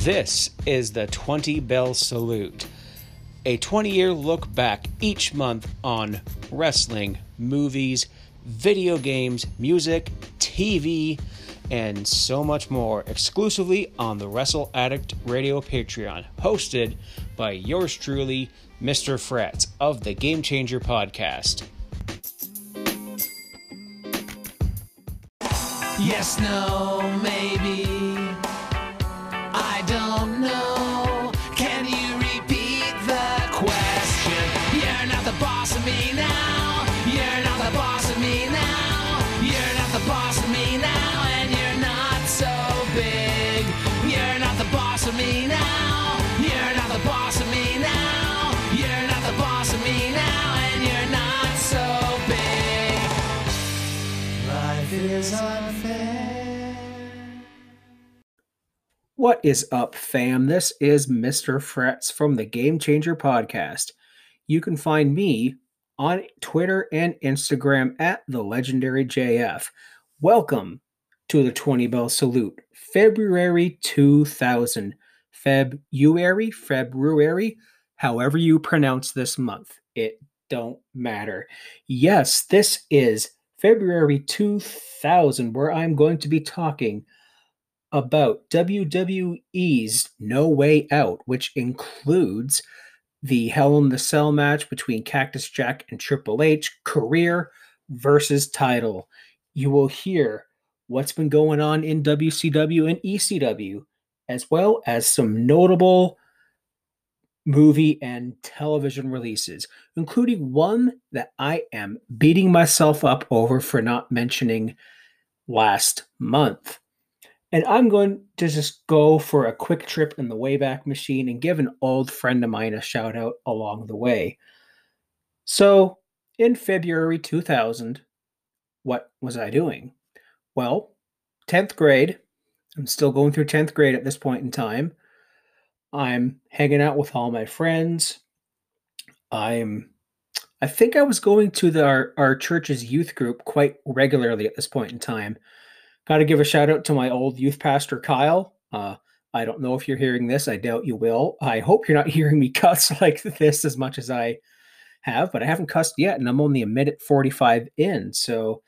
This is the 20 Bell Salute, a 20 year look back each month on wrestling, movies, video games, music, TV, and so much more exclusively on the Wrestle Addict Radio Patreon, hosted by yours truly, Mr. Fretz of the Game Changer Podcast. Yes, no, maybe. What is up, fam? This is Mr. Fretz from the Game Changer Podcast. You can find me on Twitter and Instagram at the legendary JF. Welcome to the 20 Bell Salute, February 2000. February, February, however you pronounce this month, it don't matter. Yes, this is February 2000, where I'm going to be talking about WWE's No Way Out, which includes the Hell in the Cell match between Cactus Jack and Triple H, career versus title. You will hear what's been going on in WCW and ECW, as well as some notable movie and television releases, including one that I am beating myself up over for not mentioning last month. And I'm going to just go for a quick trip in the Wayback Machine and give an old friend of mine a shout out along the way. So, in February 2000, what was I doing? Well, 10th grade. I'm still going through 10th grade at this point in time. I'm hanging out with all my friends. I'm I think I was going to the, our, our church's youth group quite regularly at this point in time. Got to give a shout out to my old youth pastor, Kyle. Uh, I don't know if you're hearing this. I doubt you will. I hope you're not hearing me cuss like this as much as I have, but I haven't cussed yet, and I'm only a minute 45 in. So,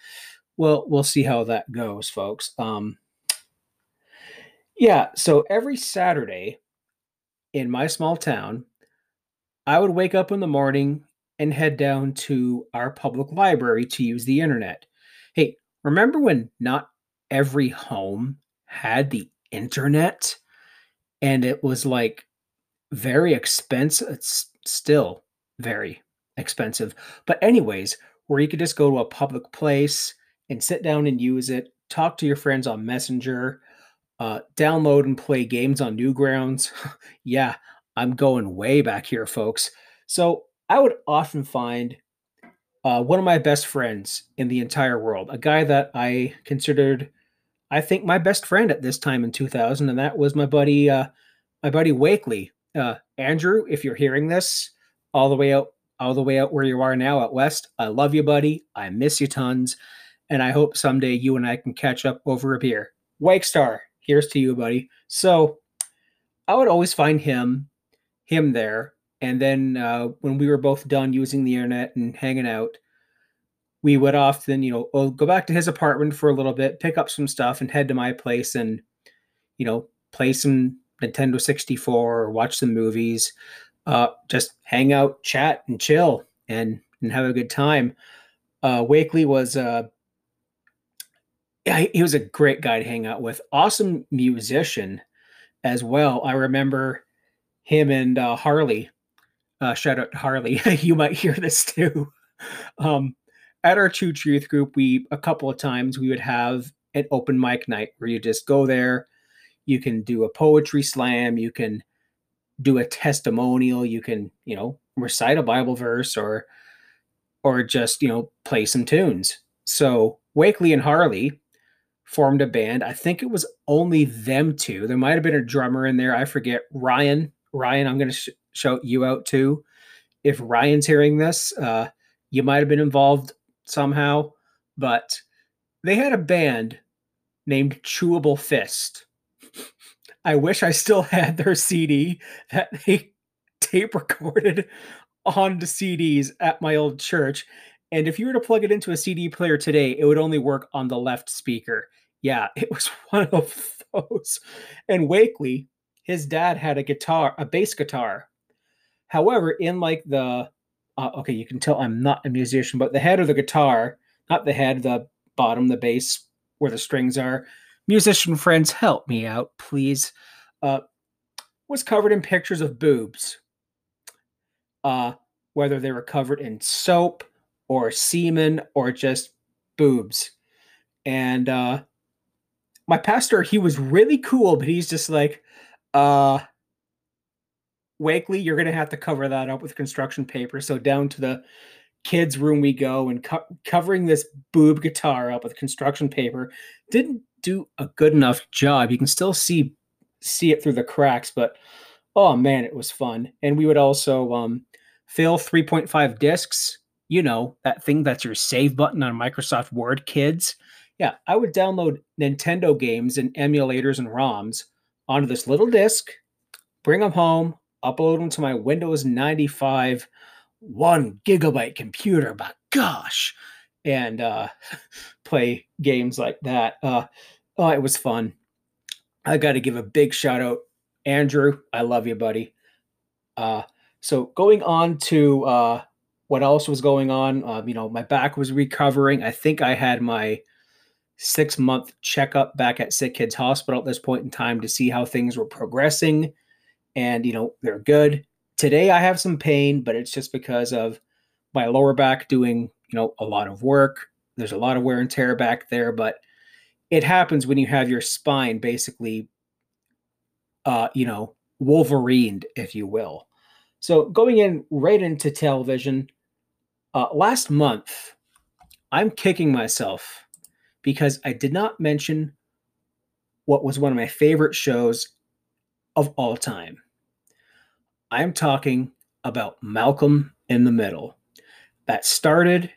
well, we'll see how that goes, folks. Um, yeah, so every Saturday in my small town, I would wake up in the morning and head down to our public library to use the internet. Hey, remember when not every home had the internet and it was like very expensive it's still very expensive. But anyways where you could just go to a public place and sit down and use it talk to your friends on messenger uh, download and play games on newgrounds. Yeah i'm going way back here folks. So i would often find uh, one of my best friends in the entire world a guy that i considered I think my best friend at this time in 2000, and that was my buddy, uh, my buddy Wakely. Uh, Andrew, if you're hearing this, all the way out, all the way out where you are now at West, I love you, buddy. I miss you tons, and I hope someday you and I can catch up over a beer. Wake Star, here's to you, buddy. So I would always find him, him there, and then uh, when we were both done using the internet and hanging out, we would often, you know, we'll go back to his apartment for a little bit, pick up some stuff, and head to my place and, you know, play some Nintendo 64 or watch some movies, uh, just hang out, chat, and chill and and have a good time. Uh, Wakely was uh, yeah, he was a great guy to hang out with. Awesome musician as well. I remember him and uh, Harley. Uh, shout out to Harley. you might hear this too. Um, at our church Truth group, we a couple of times we would have an open mic night where you just go there, you can do a poetry slam, you can do a testimonial, you can, you know, recite a Bible verse or or just, you know, play some tunes. So Wakely and Harley formed a band. I think it was only them two. There might have been a drummer in there. I forget. Ryan, Ryan, I'm going to sh- shout you out too. If Ryan's hearing this, uh, you might have been involved somehow, but they had a band named Chewable Fist. I wish I still had their CD that they tape recorded on the CDs at my old church. And if you were to plug it into a CD player today, it would only work on the left speaker. Yeah, it was one of those. And Wakely, his dad had a guitar, a bass guitar. However, in like the, uh, okay, you can tell I'm not a musician, but the head of the guitar, not the head, the bottom, the bass, where the strings are, musician friends, help me out, please. Uh, was covered in pictures of boobs. Uh, whether they were covered in soap or semen or just boobs. And uh, my pastor, he was really cool, but he's just like, uh, Wakely, you're going to have to cover that up with construction paper. So down to the kids' room we go, and co- covering this boob guitar up with construction paper didn't do a good enough job. You can still see see it through the cracks, but oh man, it was fun. And we would also um, fill 3.5 discs. You know that thing that's your save button on Microsoft Word, kids. Yeah, I would download Nintendo games and emulators and ROMs onto this little disc, bring them home, upload them to my Windows 95 one gigabyte computer, but gosh, and uh, play games like that. Uh, oh, it was fun. I got to give a big shout out, Andrew. I love you, buddy. Uh, so going on to uh, what else was going on? Um, you know, my back was recovering. I think I had my six month checkup back at Sick Kids Hospital at this point in time to see how things were progressing. And, you know, they're good. Today I have some pain, but it's just because of my lower back doing, you know, a lot of work. There's a lot of wear and tear back there, but it happens when you have your spine basically, uh, you know, Wolverined, if you will. So going in right into television, uh, last month, I'm kicking myself because I did not mention what was one of my favorite shows of all time. I'm talking about Malcolm in the Middle that started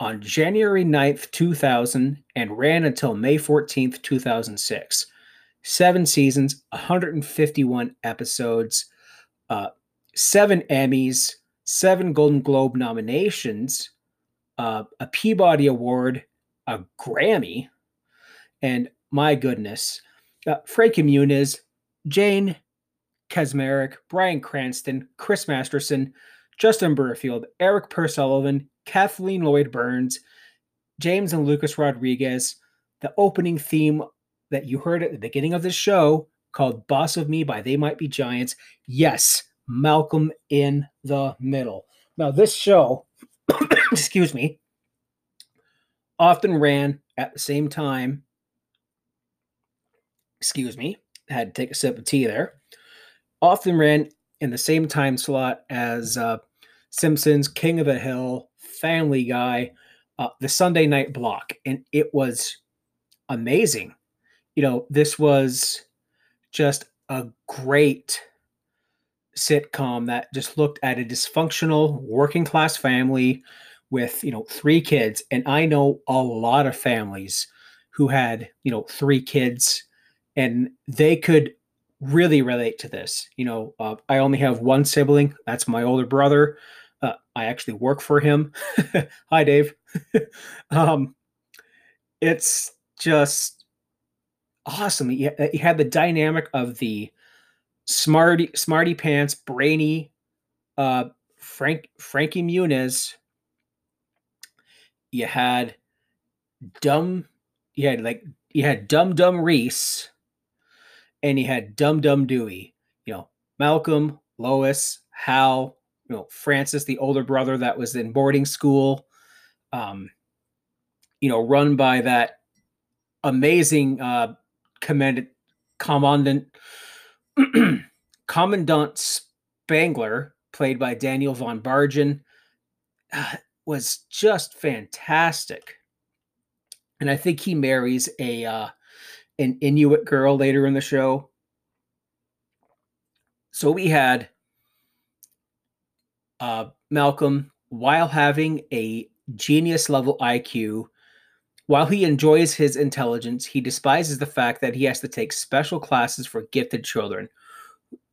on January 9th, 2000 and ran until May 14th, 2006. Seven seasons, 151 episodes, uh, seven Emmys, seven Golden Globe nominations, uh, a Peabody Award, a Grammy, and my goodness, uh, Frankie Muniz, Jane Kaczmarek, Bryan Cranston, Chris Masterson, Justin Berfield, Eric Pursullivan, Kathleen Lloyd Burns, James and Lucas Rodriguez. The opening theme that you heard at the beginning of this show called Boss of Me by They Might Be Giants. Yes, Malcolm in the Middle. Now, this show, excuse me, often ran at the same time. Excuse me, I had to take a sip of tea there. Often ran in the same time slot as uh, Simpsons, King of the Hill, Family Guy, uh, the Sunday night block. And it was amazing. You know, this was just a great sitcom that just looked at a dysfunctional working class family with you know three kids and i know a lot of families who had you know three kids and they could really relate to this you know uh, i only have one sibling that's my older brother uh, i actually work for him. Hi dave. Um, it's just awesome. He, he had the dynamic of the smarty smarty pants brainy uh frank frankie muniz. You had dumb you had like you had dumb dumb reese and you had dumb dumb dewey you know malcolm lois hal you know francis the older brother that was in boarding school um you know run by that amazing uh commandant commandant Commandant Spangler, played by Daniel von Bargen, uh, was just fantastic. And I think he marries a uh, an Inuit girl later in the show. So we had uh, Malcolm, while having a genius level IQ, while he enjoys his intelligence, he despises the fact that he has to take special classes for gifted children.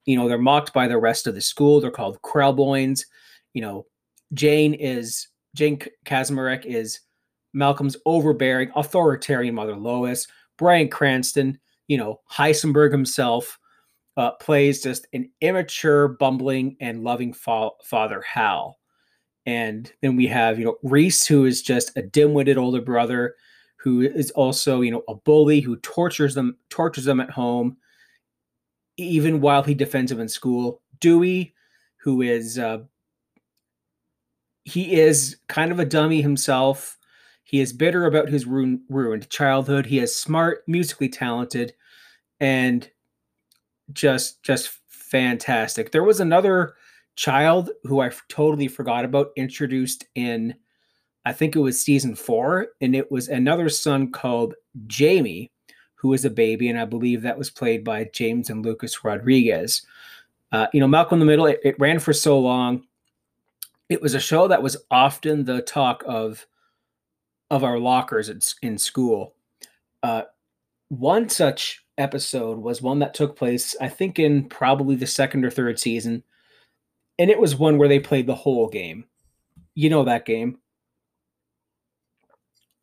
You know, they're mocked by the rest of the school. They're called Krelboynes. You know, Jane is Jane Kaczmarek is Malcolm's overbearing, authoritarian mother Lois. Bryan Cranston, you know, Heisenberg himself, uh, plays just an immature, bumbling, and loving fa- father Hal. And then we have, you know, Reese, who is just a dim-witted older brother, who is also, you know, a bully who tortures them, tortures them at home, even while he defends them in school. Dewey, who is, uh, he is kind of a dummy himself. He is bitter about his ruin, ruined childhood. He is smart, musically talented, and just just fantastic. There was another child who I totally forgot about introduced in I think it was season 4 and it was another son called Jamie who was a baby and I believe that was played by James and Lucas Rodriguez. Uh, you know, Malcolm in the Middle it, it ran for so long. It was a show that was often the talk of of our lockers in, in school. Uh, one such episode was one that took place, I think, in probably the second or third season. And it was one where they played the whole game. You know that game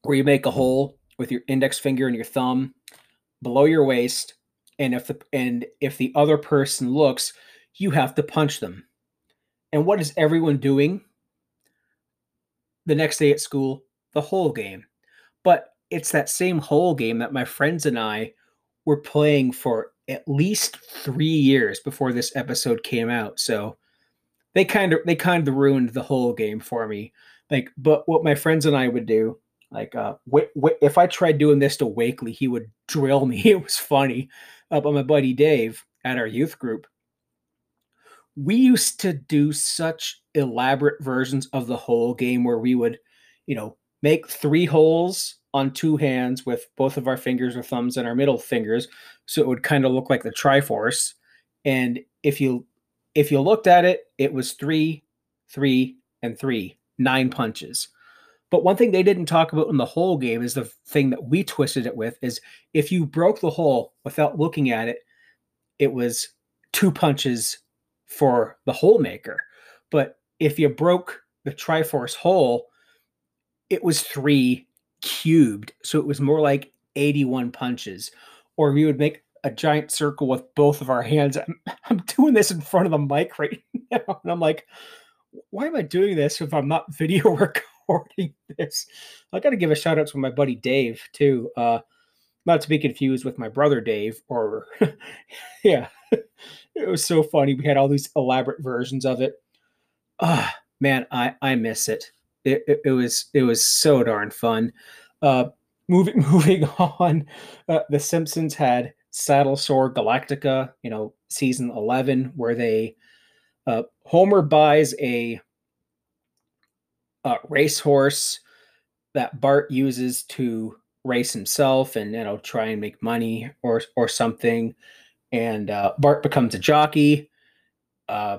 where you make a hole with your index finger and your thumb below your waist, and if the and if the other person looks, you have to punch them. And what is everyone doing? The next day at school, the whole game. But it's that same whole game that my friends and I were playing for at least three years before this episode came out. So they kind of they kind of ruined the whole game for me. Like, but what my friends and I would do, like, uh, wh- wh- if I tried doing this to Wakely, he would drill me. It was funny. Uh, but my buddy Dave at our youth group, we used to do such elaborate versions of the whole game where we would, you know, make three holes on two hands with both of our fingers or thumbs and our middle fingers so it would kind of look like the triforce. And if you if you looked at it it was three three and three nine punches. But one thing they didn't talk about in the whole game is the thing that we twisted it with is if you broke the hole without looking at it it was two punches for the hole maker. But if you broke the triforce hole it was three cubed. So it was more like 81 punches. Or we would make a giant circle with both of our hands. I'm, I'm doing this in front of the mic right now. And I'm like, why am I doing this if I'm not video recording this? I got to give a shout out to my buddy Dave, too. Uh, not to be confused with my brother Dave, or yeah, it was so funny. We had all these elaborate versions of it. Ah, oh, man, I I miss it it, it, it was it was so darn fun. Uh, moving moving on, uh, the Simpsons had Saddle Sore Galactica, you know, season eleven, where they uh, Homer buys a, a racehorse that Bart uses to race himself and you know try and make money or or something and uh, bart becomes a jockey uh,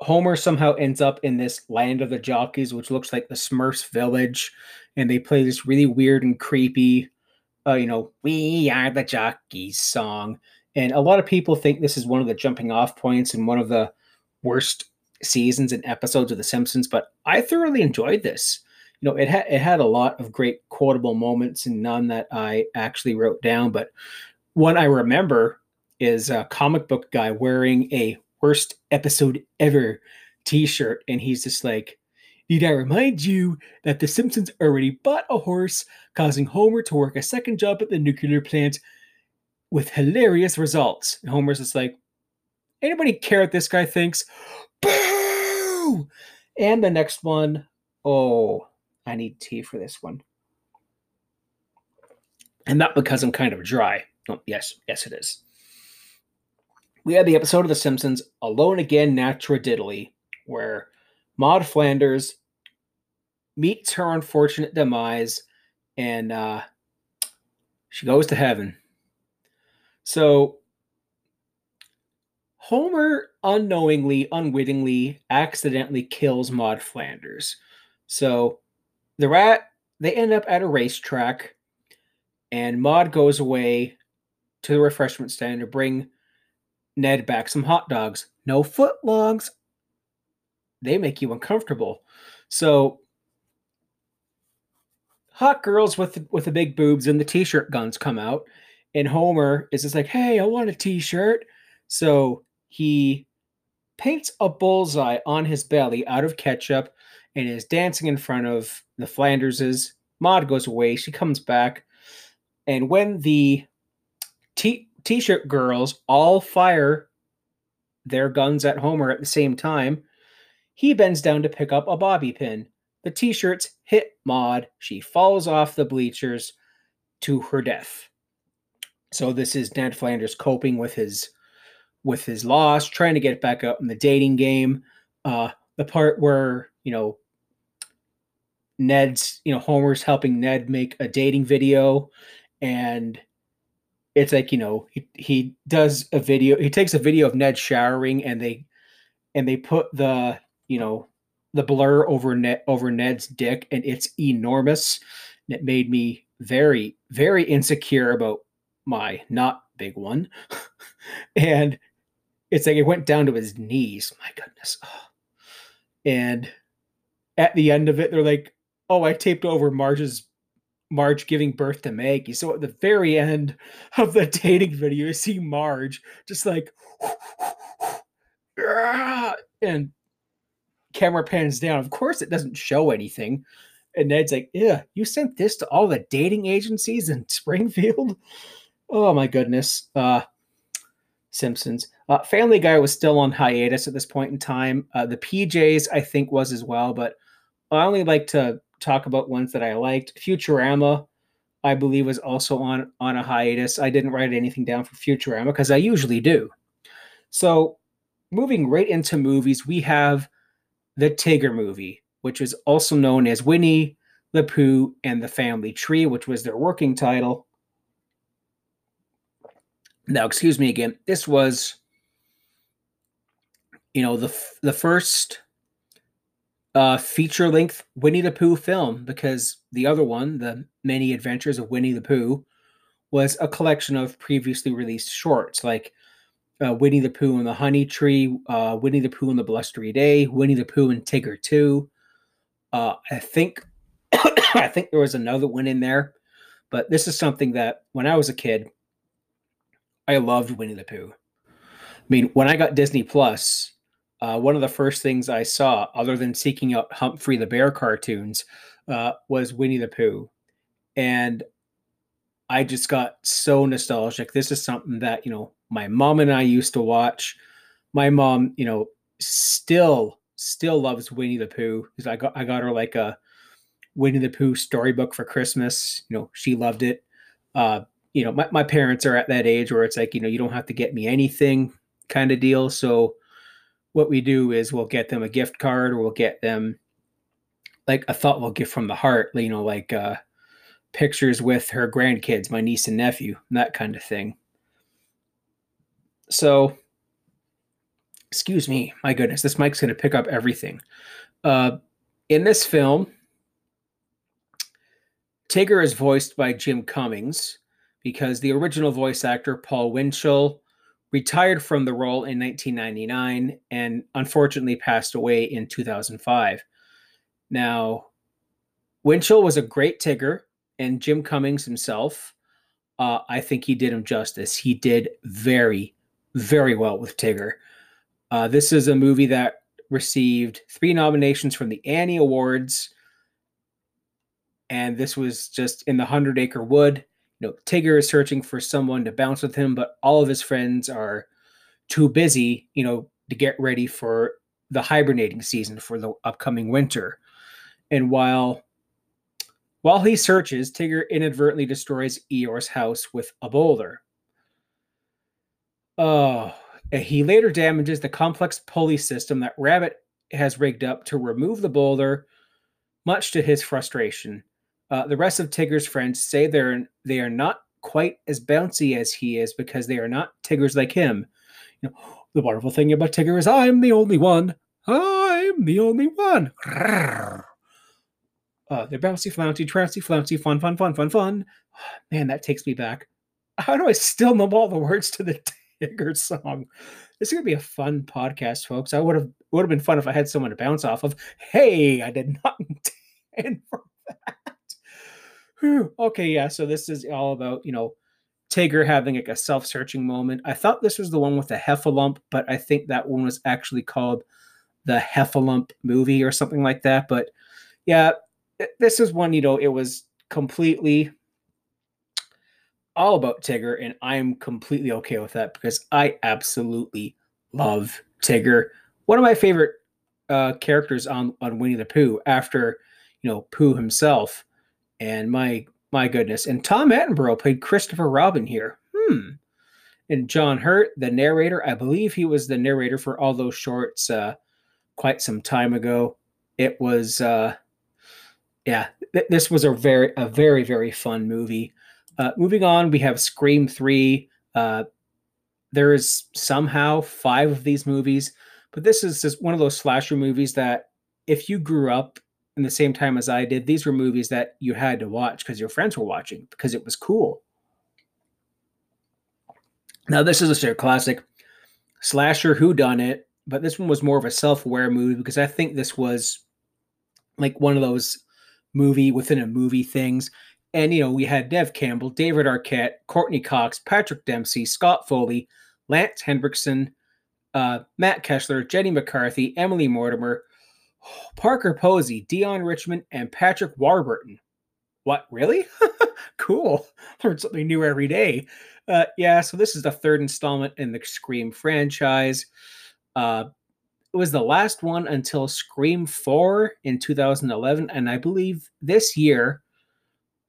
Homer somehow ends up in this land of the jockeys, which looks like the Smurfs village, and they play this really weird and creepy, uh, you know, "We Are the Jockeys" song. And a lot of people think this is one of the jumping off points and one of the worst seasons and episodes of The Simpsons, but I thoroughly enjoyed this. You know, it had it had a lot of great quotable moments and none that I actually wrote down, but one I remember is a comic book guy wearing a worst episode ever t-shirt. And he's just like need i remind you that the simpsons already bought a horse causing homer to work a second job at the nuclear plant with hilarious results? And homer's just like anybody care what this guy thinks? Boo! And the next one oh i need tea for this one. And not because i'm kind of dry. Oh, yes yes it is we had the episode of The Simpsons Alone Again Natura-Diddily, where Maud Flanders meets her unfortunate demise and uh, she goes to heaven. So Homer unknowingly, unwittingly, accidentally kills Maud Flanders. So the rat they end up at a racetrack, and Maud goes away to the refreshment stand to bring Ned back some hot dogs. No foot logs. They make you uncomfortable. So hot girls with with the big boobs and the t-shirt guns come out and Homer is just like, "Hey, I want a t-shirt." So he paints a bullseye on his belly out of ketchup and is dancing in front of the Flanderses. Maud goes away. She comes back. And when the t- t-shirt girls all fire their guns at Homer at the same time, he bends down to pick up a bobby pin. The t-shirts hit Maud. She falls off the bleachers to her death. So this is Ned Flanders coping with his with his loss, trying to get back up in the dating game. Uh, the part where you know Ned's, you know, Homer's helping Ned make a dating video, and it's like you know he he does a video. He takes a video of Ned showering, and they and they put the you know the blur over Ned over Ned's dick, and it's enormous. And it made me very very insecure about my not big one, and it's like it went down to his knees. My goodness. And at the end of it, they're like, oh, I taped over Marge's Marge giving birth to Maggie. So at the very end of the dating video, you see Marge just like and camera pans down. Of course, it doesn't show anything. And Ned's like, yeah, you sent this to all the dating agencies in Springfield? Oh my goodness. Uh Simpsons. Uh, Family Guy was still on hiatus at this point in time. Uh, the PJs, I think, was as well, but I only like to talk about ones that I liked. Futurama, I believe, was also on on a hiatus. I didn't write anything down for Futurama because I usually do. So, moving right into movies, we have the Tigger movie, which is also known as Winnie the Pooh and the Family Tree, which was their working title. Now, excuse me again. This was, you know, the the first uh, feature length Winnie the Pooh film because the other one, the Many Adventures of Winnie the Pooh, was a collection of previously released shorts like uh, Winnie the Pooh and the Honey Tree, uh, Winnie the Pooh and the Blustery Day, Winnie the Pooh and Tigger Two. Uh, I think I think there was another one in there, but this is something that when I was a kid, I loved Winnie the Pooh. I mean, when I got Disney Plus, uh, one of the first things I saw, other than seeking out Humphrey the Bear cartoons, uh, was Winnie the Pooh. And I just got so nostalgic. This is something that, you know, my mom and I used to watch. My mom, you know, still still loves Winnie the Pooh. I got I got her like a Winnie the Pooh storybook for Christmas. You know, she loved it. Uh, you know, my, my parents are at that age where it's like, you know, you don't have to get me anything kind of deal. So what we do is we'll get them a gift card or we'll get them like a thoughtful gift from the heart, you know, like uh, pictures with her grandkids, my niece and nephew, that kind of thing. So, excuse me, my goodness, this mic's going to pick up everything. Uh, in this film, Tigger is voiced by Jim Cummings because the original voice actor, Paul Winchell, retired from the role in 1999 and unfortunately passed away in 2005. Now, Winchell was a great Tigger, and Jim Cummings himself, uh, I think he did him justice. He did very, very well with Tigger. Uh, this is a movie that received three nominations from the Annie Awards, and this was just in the Hundred Acre Wood you know, Tigger is searching for someone to bounce with him, but all of his friends are too busy, you know, to get ready for the hibernating season for the upcoming winter. And while while he searches, Tigger inadvertently destroys Eeyore's house with a boulder. Oh, he later damages the complex pulley system that Rabbit has rigged up to remove the boulder, much to his frustration. Uh, the rest of Tigger's friends say they're they are not quite as bouncy as he is because they are not Tiggers like him. You know, the wonderful thing about Tigger is I'm the only one. I'm the only one. Uh, they're bouncy, flouncy, trouncy, flouncy, fun, fun, fun, fun, fun. Man, that takes me back. How do I still know all the words to the Tigger song? This is gonna be a fun podcast, folks. I would have would have been fun if I had someone to bounce off of. Hey, I did not intend for that. Whew. Okay, yeah. So this is all about you know Tigger having like a self-searching moment. I thought this was the one with the Heffalump, but I think that one was actually called the Heffalump movie or something like that. But yeah, this is one, you know, it was completely all about Tigger, and I'm completely okay with that because I absolutely love Tigger. One of my favorite uh, characters on on Winnie the Pooh after you know Pooh himself, and my my goodness, and Tom Attenborough played Christopher Robin here. Hmm. And John Hurt, the narrator, I believe he was the narrator for all those shorts uh, quite some time ago. It was, uh, yeah, th- this was a very, a very, very fun movie. Uh, moving on, we have Scream 3. Uh, there is somehow five of these movies, but this is just one of those slasher movies that if you grew up in the same time as I did, these were movies that you had to watch because your friends were watching because it was cool. Now, this is a sort of classic slasher who done it, but this one was more of a self-aware movie because I think this was like one of those movie within a movie things. And you know, we had Neve Campbell, David Arquette, Courteney Cox, Patrick Dempsey, Scott Foley, Lance Henriksen, uh, Matt Keeslar, Jenny McCarthy, Emily Mortimer, Parker Posey, Deon Richmond, and Patrick Warburton. What, really? cool. Learn something new every day. Uh, yeah, so this is the third installment in the Scream franchise. Uh, it was the last one until Scream 4 in 2011. And I believe this year,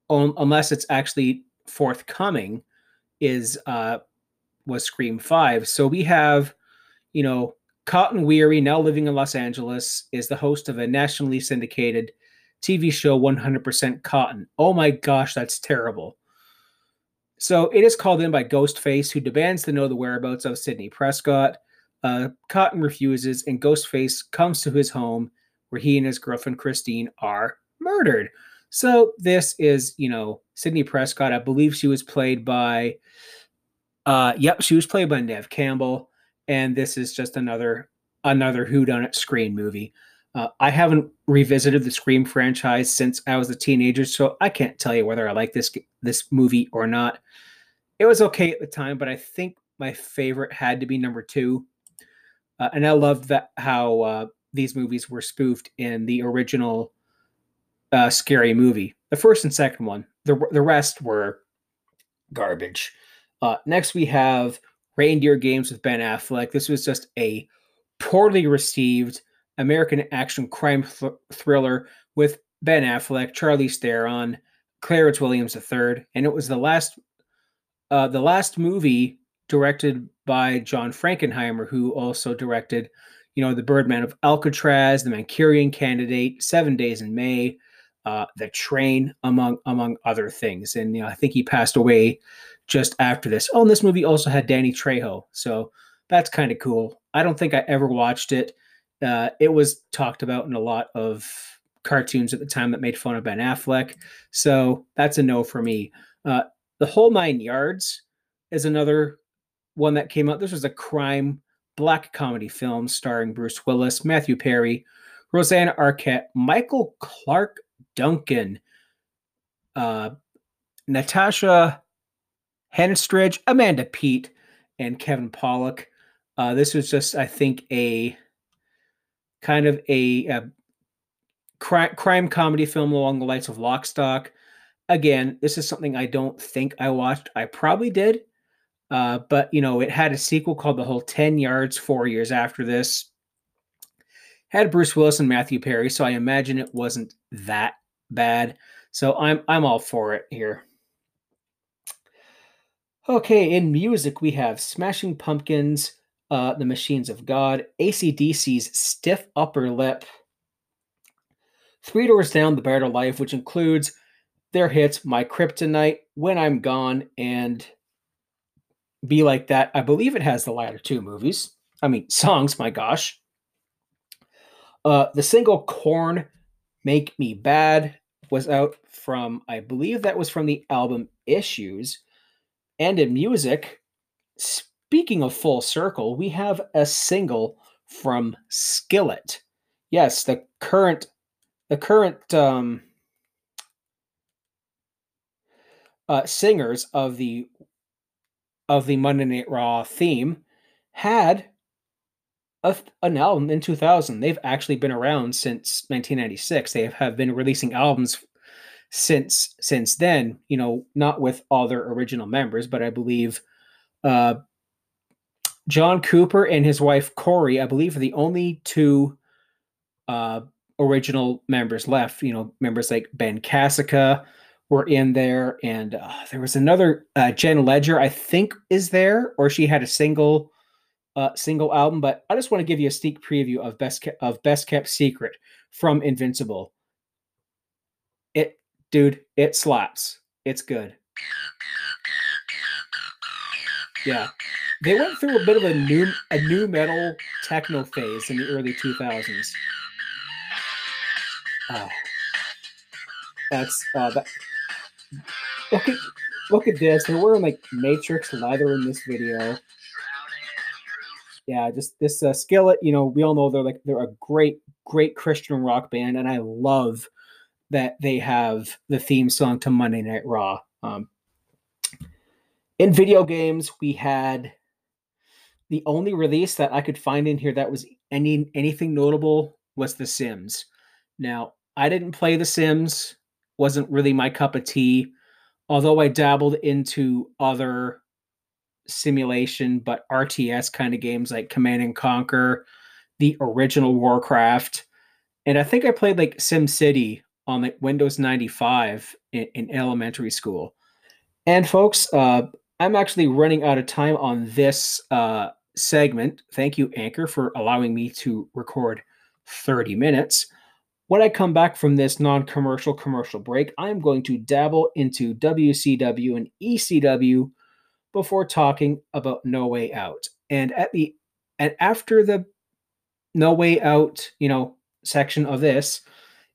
um, unless it's actually forthcoming, is uh, was Scream 5. So we have, you know, Cotton Weary, now living in Los Angeles, is the host of a nationally syndicated TV show 100% Cotton. Oh my gosh, that's terrible. So it is called in by Ghostface, who demands to know the whereabouts of Sidney Prescott. Uh, Cotton refuses, and Ghostface comes to his home where he and his girlfriend Christine are murdered. So this is, you know, Sidney Prescott. I believe she was played by, uh, yep, she was played by Neve Campbell, and this is just another another Who Done It Scream movie. Uh, I haven't revisited the Scream franchise since I was a teenager, so I can't tell you whether I like this this movie or not. It was okay at the time, but I think my favorite had to be number two. Uh, and I loved that how uh, these movies were spoofed in the original uh, scary movie. The first and second one. The the rest were garbage. Uh, next, we have Reindeer Games with Ben Affleck. This was just a poorly received American action crime th- thriller with Ben Affleck, Charlie Theron, Clarence Williams III, and it was the last uh, the last movie directed by John Frankenheimer, who also directed, you know, The Birdman of Alcatraz, The Manchurian Candidate, Seven Days in May, uh, The Train, among among other things. And you know, I think he passed away just after this. Oh, and this movie also had Danny Trejo, so that's kind of cool. I don't think I ever watched it. Uh, it was talked about in a lot of cartoons at the time that made fun of Ben Affleck, so that's a no for me. Uh, the Whole Nine Yards is another one that came out. This was a crime black comedy film starring Bruce Willis, Matthew Perry, Rosanna Arquette, Michael Clarke Duncan, uh, Natasha Henstridge, Amanda Peet, and Kevin Pollak. Uh, this was just, I think, a kind of a, a cri- crime comedy film along the lights of Lock, Stock. Again, this is something I don't think I watched. I probably did, uh, but you know, it had a sequel called The Whole Ten Yards four years after this. Had Bruce Willis and Matthew Perry, so I imagine it wasn't that bad. So I'm I'm all for it here. Okay, in music we have Smashing Pumpkins, uh, The Machines of God, ACDC's Stiff Upper Lip, Three Doors Down, The Better Life, which includes their hits My Kryptonite, When I'm Gone, and be Like That. I believe it has the latter two movies. I mean, songs, my gosh. Uh, the single Korn Make Me Bad, was out from, I believe that was from the album Issues. And in music, speaking of full circle, we have a single from Skillet. Yes, the current the current um, uh, singers of the of the Monday Night Raw theme had a, an album in 2000. They've actually been around since 1996. They have, have been releasing albums since since then. You know, not with all their original members, but I believe uh, John Cooper and his wife Korey, I believe, are the only two uh, original members left. You know, members like Ben Kasica were in there, and uh, there was another uh, Jen Ledger, I think, is there, or she had a single uh, single album. But I just want to give you a sneak preview of best Ke- of best kept secret from Invincible. Dude, it slaps. It's good. Yeah, they went through a bit of a new a nu metal techno phase in the early two thousands. Oh, that's uh, that. Look at look at this. They're wearing like Matrix leather in this video. Yeah, just this uh, skillet. You know, we all know they're like they're a great, great Christian rock band, and I love that they have the theme song to Monday Night Raw. Um, in video games, we had the only release that I could find in here that was any anything notable was The Sims. Now, I didn't play The Sims, wasn't really my cup of tea, although I dabbled into other simulation but RTS kind of games like Command and Conquer, the original Warcraft, and I think I played like Sim City on like Windows 95 in, in elementary school. And folks, uh, I'm actually running out of time on this uh, segment. Thank you, Anchor, for allowing me to record 30 minutes. When I come back from this non commercial commercial break, I'm going to dabble into WCW and ECW before talking about No Way Out. And at the and after the No Way Out, you know, section of this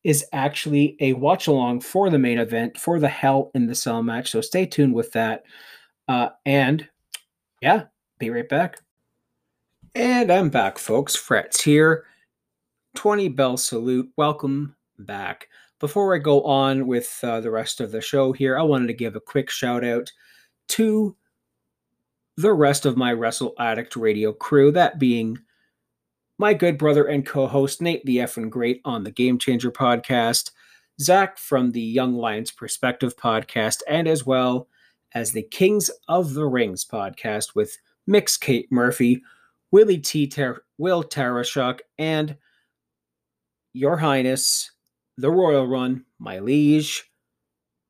is actually a watch along for the main event for the Hell in the Cell match. So stay tuned with that. Uh, and yeah, be right back. And I'm back, folks. Fretz here. 20 bell salute. Welcome back. Before I go on with uh, the rest of the show here, I wanted to give a quick shout out to the rest of my Wrestle Addict radio crew, that being my good brother and co host Nate the Effin Great on the Game Changer podcast, Zach from the Young Lions Perspective podcast, and as well as the Kings of the Rings podcast with Mix Kate Murphy, Willie T. Ter- Will Tarashuk, and Your Highness, the Royal Run, my liege,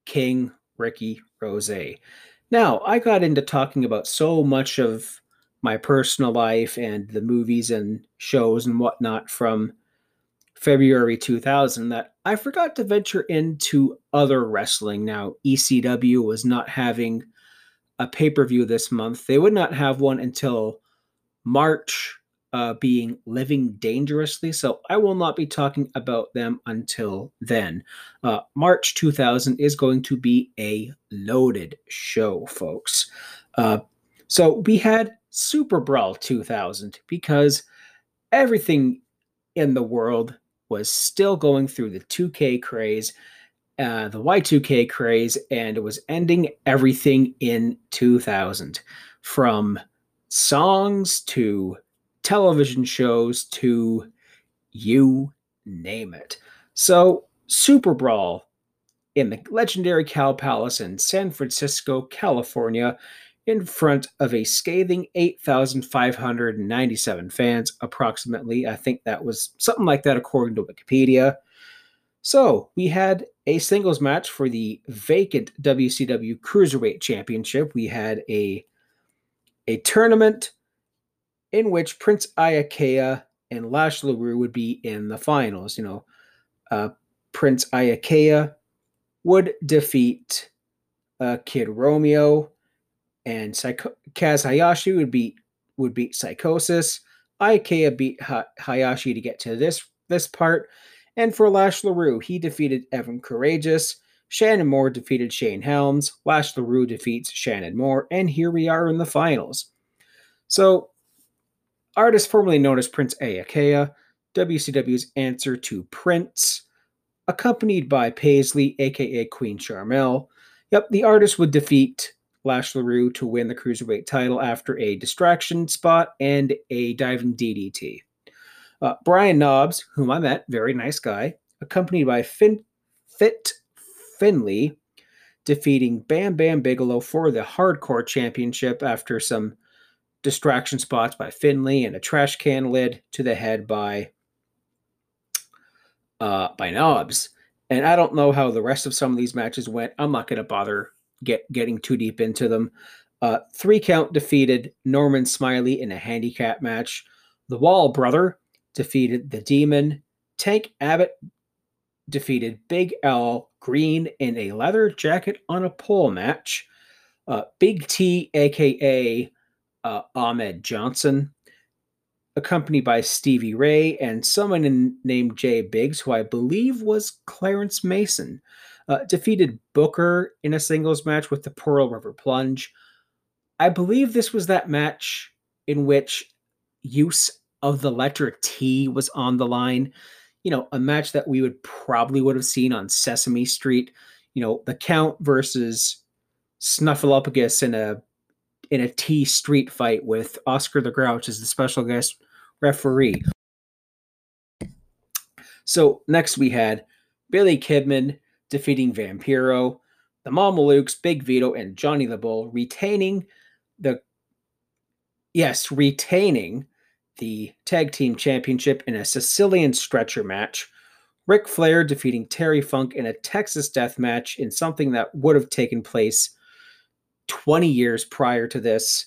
King Ricky Rose. Now, I got into talking about so much of my personal life and the movies and shows and whatnot from February 2000 that I forgot to venture into other wrestling. Now, ECW was not having a pay per view this month. They would not have one until March, uh, being Living Dangerously. So I will not be talking about them until then. Uh, March 2000 is going to be a loaded show, folks. Uh, so we had Super Brawl 2000 because everything in the world was still going through the 2K craze, uh, the Y2K craze, and it was ending everything in 2000 from songs to television shows to you name it. So, Super Brawl in the legendary Cow Palace in San Francisco, California, in front of a scathing 8,597 fans, approximately. I think that was something like that according to Wikipedia. So we had a singles match for the vacant WCW Cruiserweight Championship. We had a a tournament in which Prince Iaukea and Lash LaRue would be in the finals. You know, uh, Prince Iaukea would defeat uh, Kid Romeo and Psycho- Kaz Hayashi would beat would beat Psychosis. Iaukea beat ha- Hayashi to get to this this part, And for Lash LaRue, he defeated Evan Karagias. Shannon Moore defeated Shane Helms. Lash LaRue defeats Shannon Moore. And here we are in the finals. So, artist formerly known as Prince Iaukea, WCW's answer to Prince, accompanied by Paisley, aka Queen Sharmell. Yep, the artist would defeat Lash LeRoux to win the Cruiserweight title after a distraction spot and a diving DDT. Uh, Brian Knobbs, whom I met, very nice guy, accompanied by Fin- Fit Finley, defeating Bam Bam Bigelow for the Hardcore Championship after some distraction spots by Finley and a trash can lid to the head by uh, by Knobbs. And I don't know how the rest of some of these matches went. I'm not going to bother get getting too deep into them. Uh, three count defeated Norman Smiley in a handicap match. The Wall brother defeated the Demon. Tank Abbott defeated Big Al Green in a leather jacket on a pole match. Uh, Big T, aka uh, Ahmed Johnson, accompanied by Stevie Ray and someone in, named Jay Biggs, who I believe was Clarence Mason, uh, defeated Booker in a singles match with the Pearl River Plunge. I believe this was that match in which use of the letter T was on the line. You know, a match that we would probably would have seen on Sesame Street. You know, the Count versus Snuffleupagus in a in a T street fight with Oscar the Grouch as the special guest referee. So next we had Billy Kidman defeating Vampiro, the Mamalukes, Big Vito, and Johnny the Bull retaining the yes, retaining the tag team championship in a Sicilian stretcher match. Ric Flair defeating Terry Funk in a Texas death match in something that would have taken place 20 years prior to this.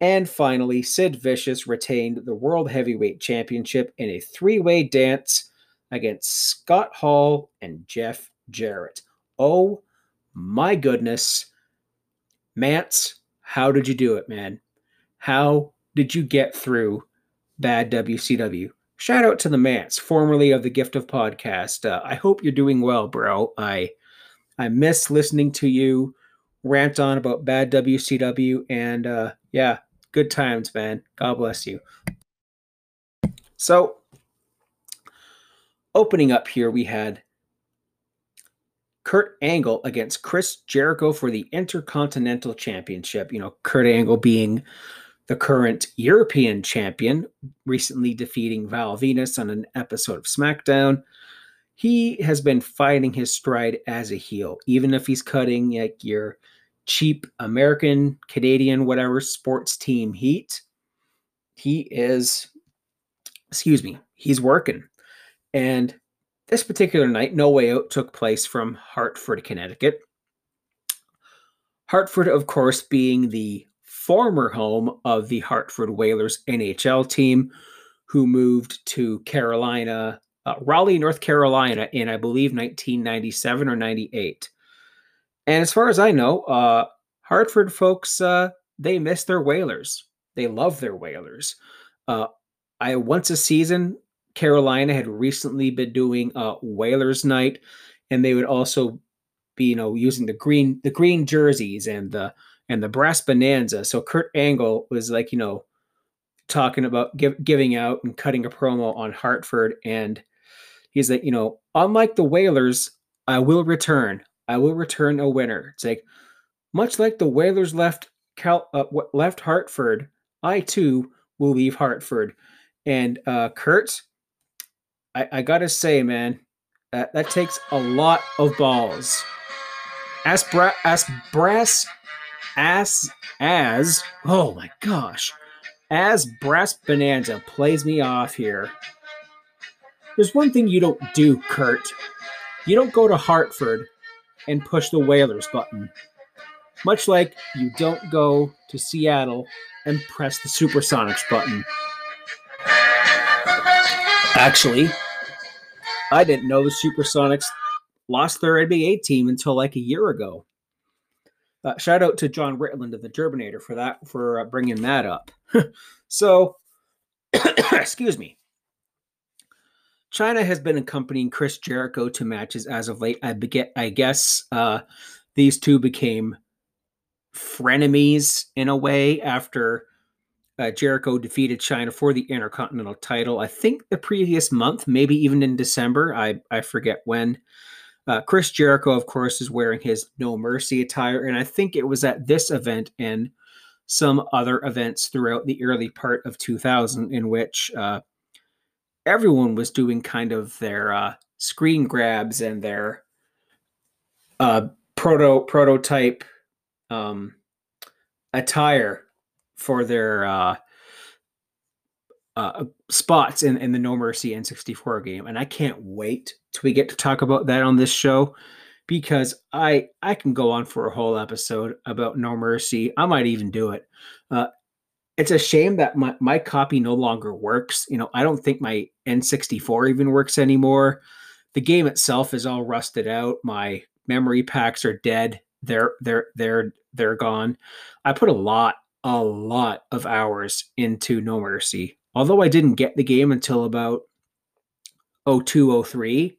And finally, Sid Vicious retained the World Heavyweight Championship in a three way dance against Scott Hall and Jeff Jarrett. Oh my goodness. Mance, how did you do it, man? How did you get through bad WCW? Shout out to the Mance, formerly of the Gift of Podcast. Uh, I hope you're doing well, bro. I I miss listening to you rant on about bad WCW, and uh, yeah, good times, man. God bless you. So, opening up here, we had Kurt Angle against Chris Jericho for the Intercontinental Championship. You know, Kurt Angle being the current European champion, recently defeating Val Venis on an episode of SmackDown. He has been finding his stride as a heel, even if he's cutting like your cheap American, Canadian, whatever sports team heat. He is, excuse me, he's working. And this particular night, No Way Out took place from Hartford, Connecticut. Hartford, of course, being the former home of the Hartford Whalers NHL team, who moved to Carolina, uh, Raleigh, North Carolina, in I believe 1997 or 98. And as far as I know, uh, Hartford folks, uh, they miss their whalers. They love their whalers. Uh, I once a season, Carolina had recently been doing a whalers night, and they would also be, you know, using the green the green jerseys and the and the brass bonanza. So Kurt Angle was like, you know, talking about give, giving out and cutting a promo on Hartford, and he's like, you know, unlike the whalers, I will return. I will return a winner. It's like much like the Whalers left Cal, uh, left Hartford, I too will leave Hartford. And uh, Kurt, I, I gotta say, man, that, that takes a lot of balls. As bra- as brass, as as oh my gosh, as Brass Bonanza plays me off here. There's one thing you don't do, Kurt. You don't go to Hartford and push the Whalers button. Much like you don't go to Seattle and press the Supersonics button. Actually, I didn't know the Supersonics lost their NBA team until like a year ago. Uh, shout out to John Ritland of the Gerbinator for that for uh, bringing that up. so, excuse me. Chyna has been accompanying Chris Jericho to matches as of late. I beget, I guess uh, these two became frenemies in a way after uh, Jericho defeated Chyna for the Intercontinental title. I think the previous month, maybe even in December. I I forget when. Uh, Chris Jericho, of course, is wearing his No Mercy attire, and I think it was at this event and some other events throughout the early part of 2000 in which uh, everyone was doing kind of their uh, screen grabs and their uh, proto prototype um, attire for their uh, uh, spots in, in the No Mercy N64 game, and I can't wait till we get to talk about that on this show because I I can go on for a whole episode about No Mercy. I might even do it. Uh, it's a shame that my, my copy no longer works. You know, I don't think my N64 even works anymore. The game itself is all rusted out. My memory packs are dead. They're they're they're they're gone. I put a lot a lot of hours into No Mercy. Although I didn't get the game until about 0203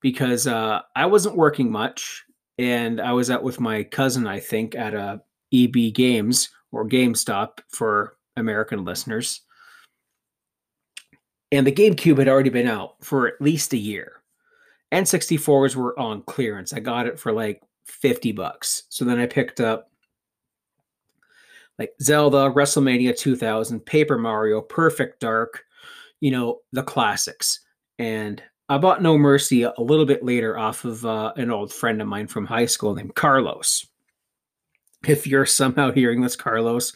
because uh, I wasn't working much and I was out with my cousin I think at a EB Games or GameStop for American listeners. And the GameCube had already been out for at least a year. N64s were on clearance. I got it for like 50 bucks. So then I picked up like Zelda, WrestleMania 2000, Paper Mario, Perfect Dark, you know, the classics. And I bought No Mercy a little bit later off of uh, an old friend of mine from high school named Carlos if you're somehow hearing this, Carlos,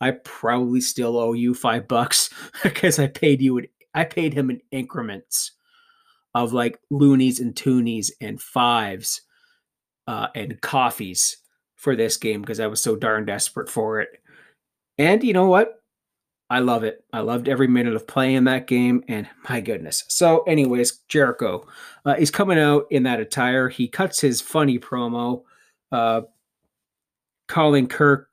I probably still owe you five bucks because I paid you. I paid him in increments of like loonies and toonies and fives uh, and coffees for this game because I was so darn desperate for it. And you know what? I love it. I loved every minute of playing that game, and my goodness. So, anyways, Jericho, uh, coming out in that attire. He cuts his funny promo. Uh, calling Kirk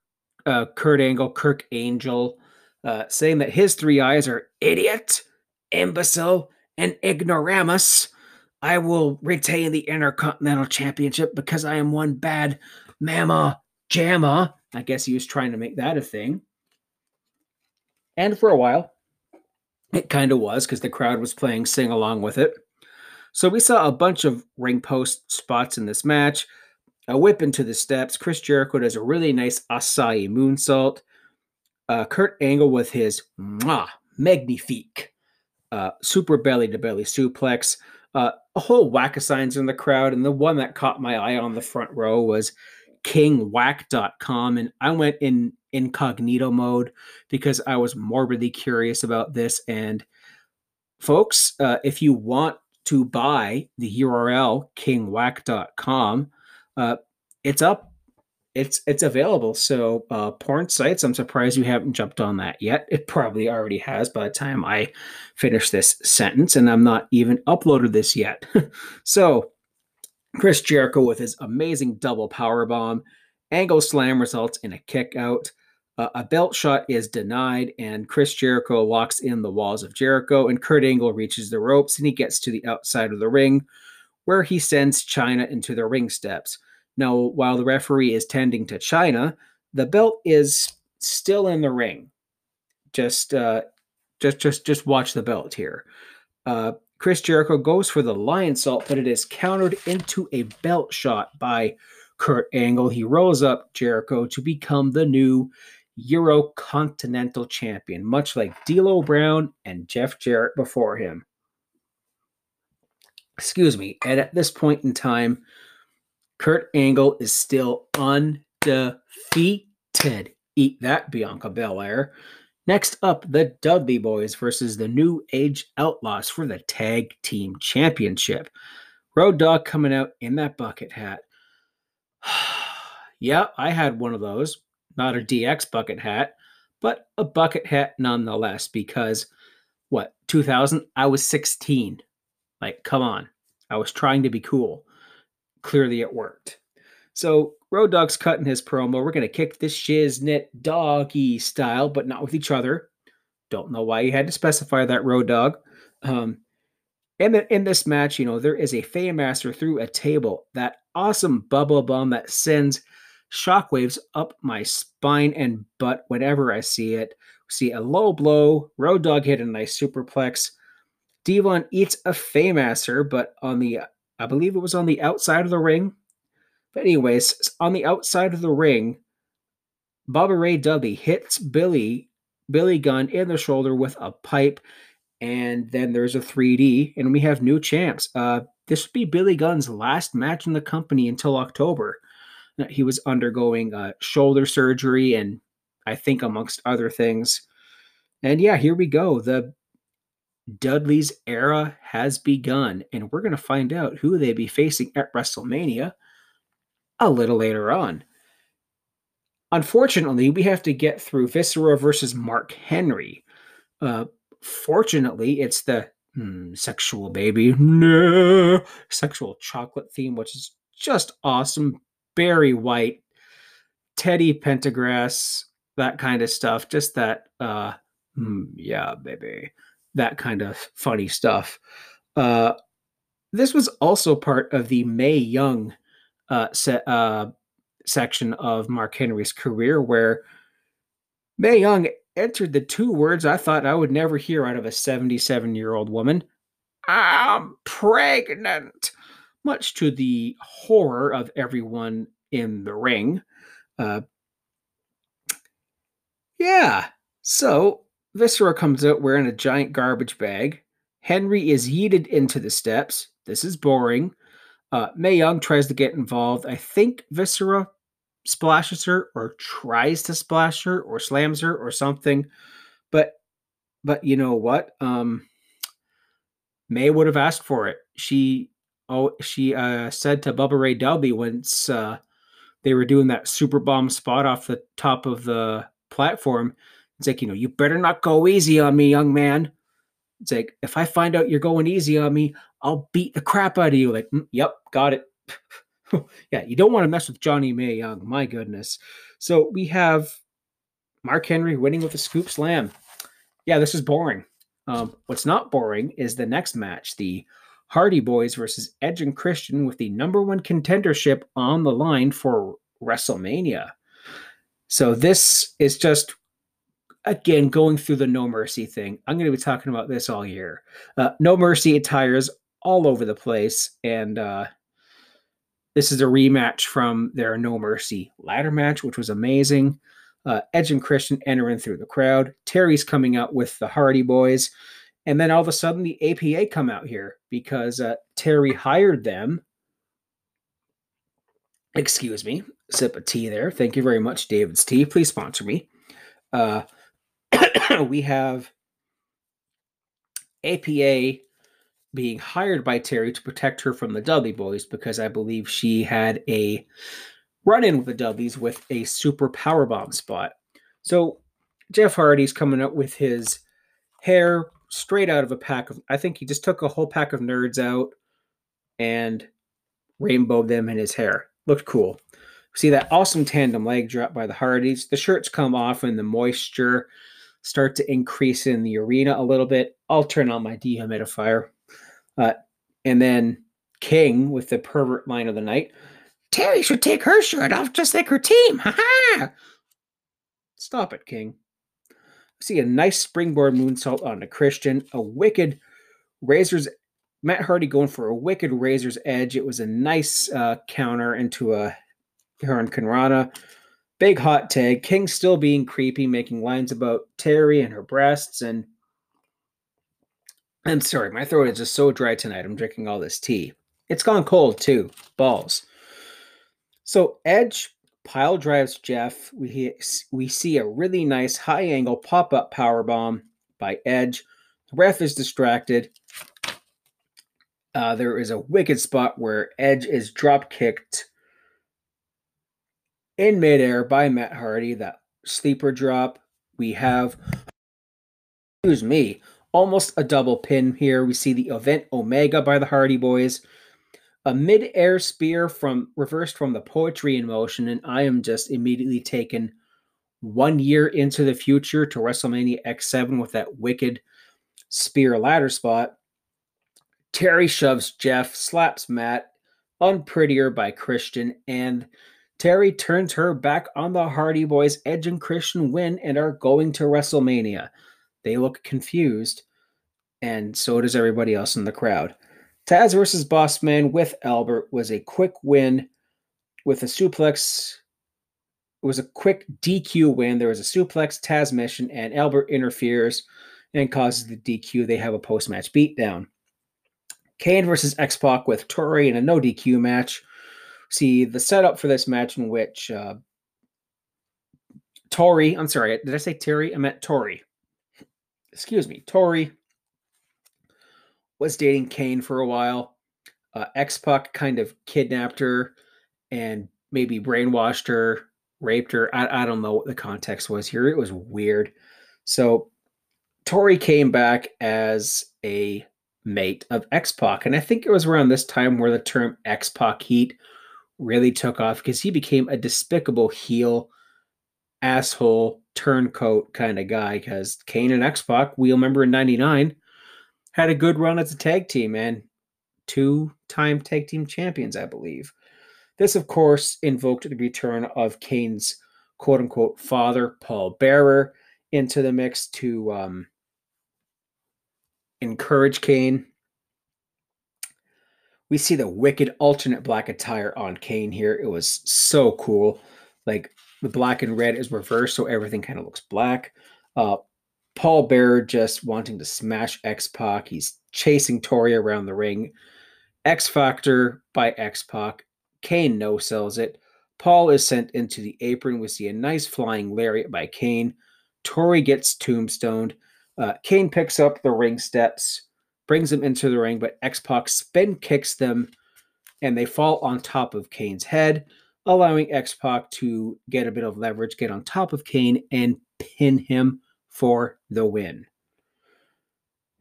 uh, Kurt Angle Kirk Angel, uh, saying that his three eyes are idiot, imbecile, and ignoramus. I will retain the Intercontinental Championship because I am one bad mama jamma. I guess he was trying to make that a thing. And for a while, it kind of was because the crowd was playing sing along with it. So we saw a bunch of ring post spots in this match a whip into the steps. Chris Jericho does a really nice Asai moonsault. Uh, Kurt Angle with his mwah, magnifique uh, super belly to belly suplex. Uh, a whole whack of signs in the crowd, and the one that caught my eye on the front row was kingwhack.com. And I went in incognito mode because I was morbidly curious about this. And folks, uh, if you want to buy the URL kingwhack.com, uh, it's up. It's it's available. So uh, porn sites. I'm surprised you haven't jumped on that yet. It probably already has by the time I finish this sentence, and I'm not even uploaded this yet. so Chris Jericho with his amazing double power bomb, angle slam results in a kick out. Uh, a belt shot is denied, and Chris Jericho locks in the walls of Jericho, and Kurt Angle reaches the ropes and he gets to the outside of the ring, where he sends Chyna into the ring steps. Now, while the referee is tending to Chyna, the belt is still in the ring. Just, uh, just, just, just watch the belt here. Uh, Chris Jericho goes for the Lionsault, but it is countered into a belt shot by Kurt Angle. He rolls up Jericho to become the new Euro Continental Champion, much like D'Lo Brown and Jeff Jarrett before him. Excuse me. And at this point in time, Kurt Angle is still undefeated. Eat that, Bianca Belair. Next up, the Dudley Boys versus the New Age Outlaws for the Tag Team Championship. Road Dog coming out in that bucket hat. yeah, I had one of those. Not a DX bucket hat, but a bucket hat nonetheless, because what, 2000? I was 16. Like, come on. I was trying to be cool clearly it worked. So Road Dog's cutting his promo. We're gonna kick this shiznit doggy style, but not with each other. Don't know why you had to specify that Road Dog. Um, And then in this match, you know, there is a Fameasser through a table, that awesome bubble bomb that sends shockwaves up my spine and butt whenever I see it. See a low blow, Road Dog hit a nice superplex. D-Von eats a Fameasser, but on the, I believe it was on the outside of the ring. But anyways, on the outside of the ring, Bubba Ray Dudley hits Billy Billy Gunn in the shoulder with a pipe, and then there's a 3D, and we have new champs. Uh, this would be Billy Gunn's last match in the company until October. He was undergoing uh, shoulder surgery, and I think amongst other things. And yeah, here we go. The Dudley's era has begun, and we're going to find out who they be facing at WrestleMania a little later on. Unfortunately, we have to get through Viscera versus Mark Henry. Uh, fortunately, it's the hmm, sexual baby, no, sexual chocolate theme, which is just awesome. Barry White, Teddy Pendergrass, that kind of stuff. Just that, uh, hmm, yeah, baby, that kind of funny stuff. Uh, this was also part of the Mae Young uh, set, uh, section of Mark Henry's career where Mae Young entered the two words I thought I would never hear out of a 77 year old woman I'm pregnant, much to the horror of everyone in the ring. Uh, yeah, so Viscera comes out wearing a giant garbage bag. Henry is yeeted into the steps. This is boring. Uh, Mae Young tries to get involved. I think Viscera splashes her or tries to splash her or slams her or something. But but you know what? Um May would have asked for it. She oh she uh said to Bubba Ray Dudley once uh they were doing that super bomb spot off the top of the platform. It's like, you know, you better not go easy on me, young man. It's like, if I find out you're going easy on me, I'll beat the crap out of you. Like, "Mm, yep, got it. yeah, you don't want to mess with Johnny Mae Young. My goodness. So we have Mark Henry winning with a scoop slam. Yeah, this is boring. Um, what's not boring is the next match, the Hardy Boys versus Edge and Christian with the number one contendership on the line for WrestleMania. So this is just again going through the No Mercy thing. I'm going to be talking about this all year. Uh, no Mercy attires all over the place, and uh, this is a rematch from their No Mercy ladder match, which was amazing. Uh, Edge and Christian entering through the crowd. Terri's coming out with the Hardy Boys. And then all of a sudden, the APA come out here because uh, Terri hired them. Excuse me, sip of tea there. Thank you very much, David's Tea. Please sponsor me. Uh, we have APA being hired by Terri to protect her from the Dudley boys because I believe she had a run in with the Dudleys with a super power bomb spot. So Jeff Hardy's coming up with his hair straight out of a pack of, I think he just took a whole pack of nerds out and rainbowed them in his hair. Looked cool. See that awesome tandem leg drop by the Hardys. The shirts come off and the moisture start to increase in the arena a little bit. I'll turn on my dehumidifier. Uh, and then King with the pervert line of the night. Terri should take her shirt off just like her team. Ha ha! Stop it, King. See a nice springboard moonsault on a Christian, a wicked Razor's Matt Hardy going for a wicked Razor's Edge. It was a nice uh, counter into a hurricanrana. Big hot tag. King still being creepy, making lines about Terri and her breasts. And I'm sorry, my throat is just so dry tonight. I'm drinking all this tea. It's gone cold too. Balls. So Edge pile drives Jeff. We we see a really nice high angle pop up power bomb by Edge. The ref is distracted. Uh, there is a wicked spot where Edge is drop kicked in midair by Matt Hardy. That sleeper drop. We have, excuse me, almost a double pin here. We see the event Omega by the Hardy Boys. A mid-air spear from reversed from the poetry in motion, and I am just immediately taken one year into the future to WrestleMania X7 with that wicked spear ladder spot. Terri shoves Jeff, slaps Matt, unprettier by Christian, and Terri turns her back on the Hardy Boys. Edge and Christian win and are going to WrestleMania. They look confused, and so does everybody else in the crowd. Taz versus Bossman with Albert was a quick win with a suplex. It was a quick DQ win. There was a suplex, Tazmission, and Albert interferes and causes the DQ. They have a post match beatdown. Kane versus X Pac with Tori in a no DQ match. See the setup for this match in which uh, Tori, I'm sorry, did I say Terri? I meant Tori. Excuse me, Tori was dating Kane for a while. Uh, X Pac kind of kidnapped her and maybe brainwashed her, raped her. I, I don't know what the context was here. It was weird. So Tori came back as a mate of X Pac. And I think it was around this time where the term X Pac heat really took off because he became a despicable heel, asshole, turncoat kind of guy. Because Kane and X Pac, we remember in 99, had a good run as a tag team and two time tag team champions, I believe. This, of course, invoked the return of Kane's quote unquote father, Paul Bearer, into the mix to um, encourage Kane. We see the wicked alternate black attire on Kane here. It was so cool. Like the black and red is reversed, so everything kind of looks black. Uh, Paul Bearer just wanting to smash X Pac. He's chasing Tori around the ring. X Factor by X Pac. Kane no sells it. Paul is sent into the apron. We see a nice flying lariat by Kane. Tori gets tombstoned. Uh, Kane picks up the ring steps, brings them into the ring, but X Pac spin kicks them and they fall on top of Kane's head, allowing X Pac to get a bit of leverage, get on top of Kane, and pin him for the win.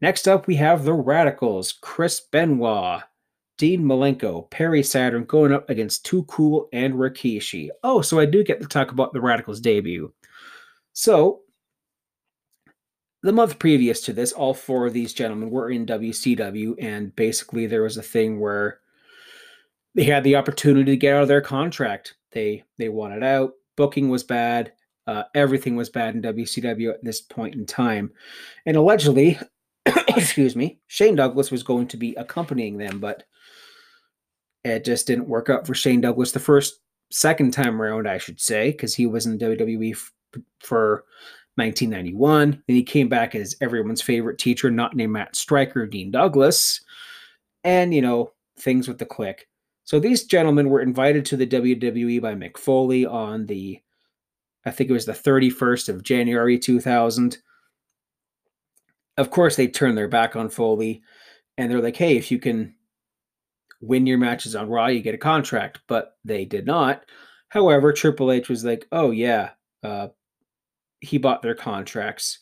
Next up, we have the Radicals Chris Benoit, Dean Malenko, Perry Saturn going up against Too Cool and Rikishi. Oh, so I do get to talk about the Radicals debut. So, the month previous to this, all four of these gentlemen were in WCW, and basically there was a thing where they had the opportunity to get out of their contract. They they wanted out. Booking was bad. Uh, everything was bad in WCW at this point in time, and allegedly, excuse me, Shane Douglas was going to be accompanying them, but it just didn't work out for Shane Douglas the first second time around, I should say, because he was in WWE f- for 1991. Then he came back as everyone's favorite teacher, not named Matt Striker, Dean Douglas, and you know things with the Kliq. So these gentlemen were invited to the WWE by Mick Foley on the, I think it was the 31st of January 2000. Of course, they turned their back on Foley, and they're like, "Hey, if you can win your matches on Raw, you get a contract." But they did not. However, Triple H was like, "Oh yeah, uh, he bought their contracts.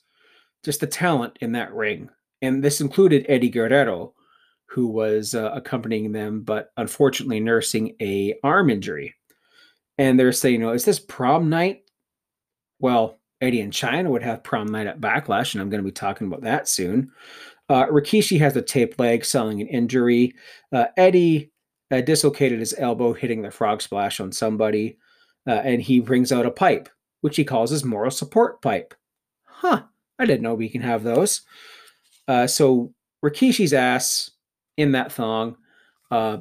Just the talent in that ring. And this included Eddie Guerrero, who was uh, accompanying them, but unfortunately nursing a arm injury. And they're saying, you know, is this prom night? Well, Eddie and Chyna would have prom night at Backlash, and I'm going to be talking about that soon. Uh, Rikishi has a taped leg, selling an injury. Uh, Eddie uh, dislocated his elbow, hitting the frog splash on somebody, uh, and he brings out a pipe which he calls his moral support pipe. Huh, I didn't know we can have those. Uh, so Rikishi's ass in that thong. Uh,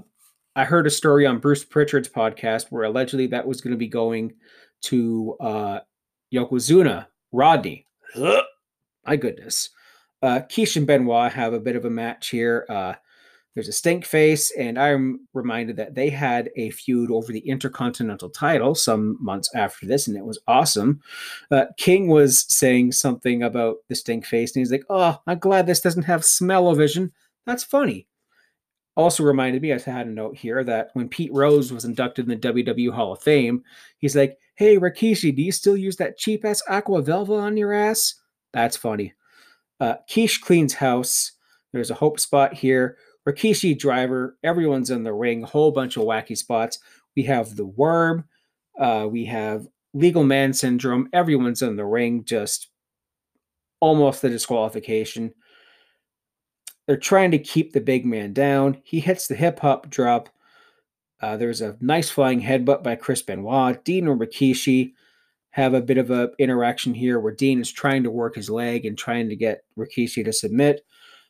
I heard a story on Bruce Pritchard's podcast where allegedly that was going to be going to Yokozuna, Rodney. My goodness. Uh, Keish and Benoit have a bit of a match here. Uh, there's a stink face, and I'm reminded that they had a feud over the Intercontinental title some months after this, and it was awesome. Uh, King was saying something about the stink face, and he's like, "Oh, I'm glad this doesn't have smell-o-vision. That's funny." Also reminded me, I had a note here that when Pete Rose was inducted in the WWE Hall of Fame, he's like, "Hey Rikishi, do you still use that cheap ass Aqua Velva on your ass?" That's funny. Uh, Keish cleans house. There's a hope spot here. Rikishi driver, everyone's in the ring, whole bunch of wacky spots. We have the worm, uh, we have legal man syndrome, everyone's in the ring, just almost the disqualification. they're trying to keep the big man down. He hits the hip hop drop. Uh, there's a nice flying headbutt by Chris Benoit. Dean and Rikishi have a bit of a interaction here where Dean is trying to work his leg and trying to get Rikishi to submit.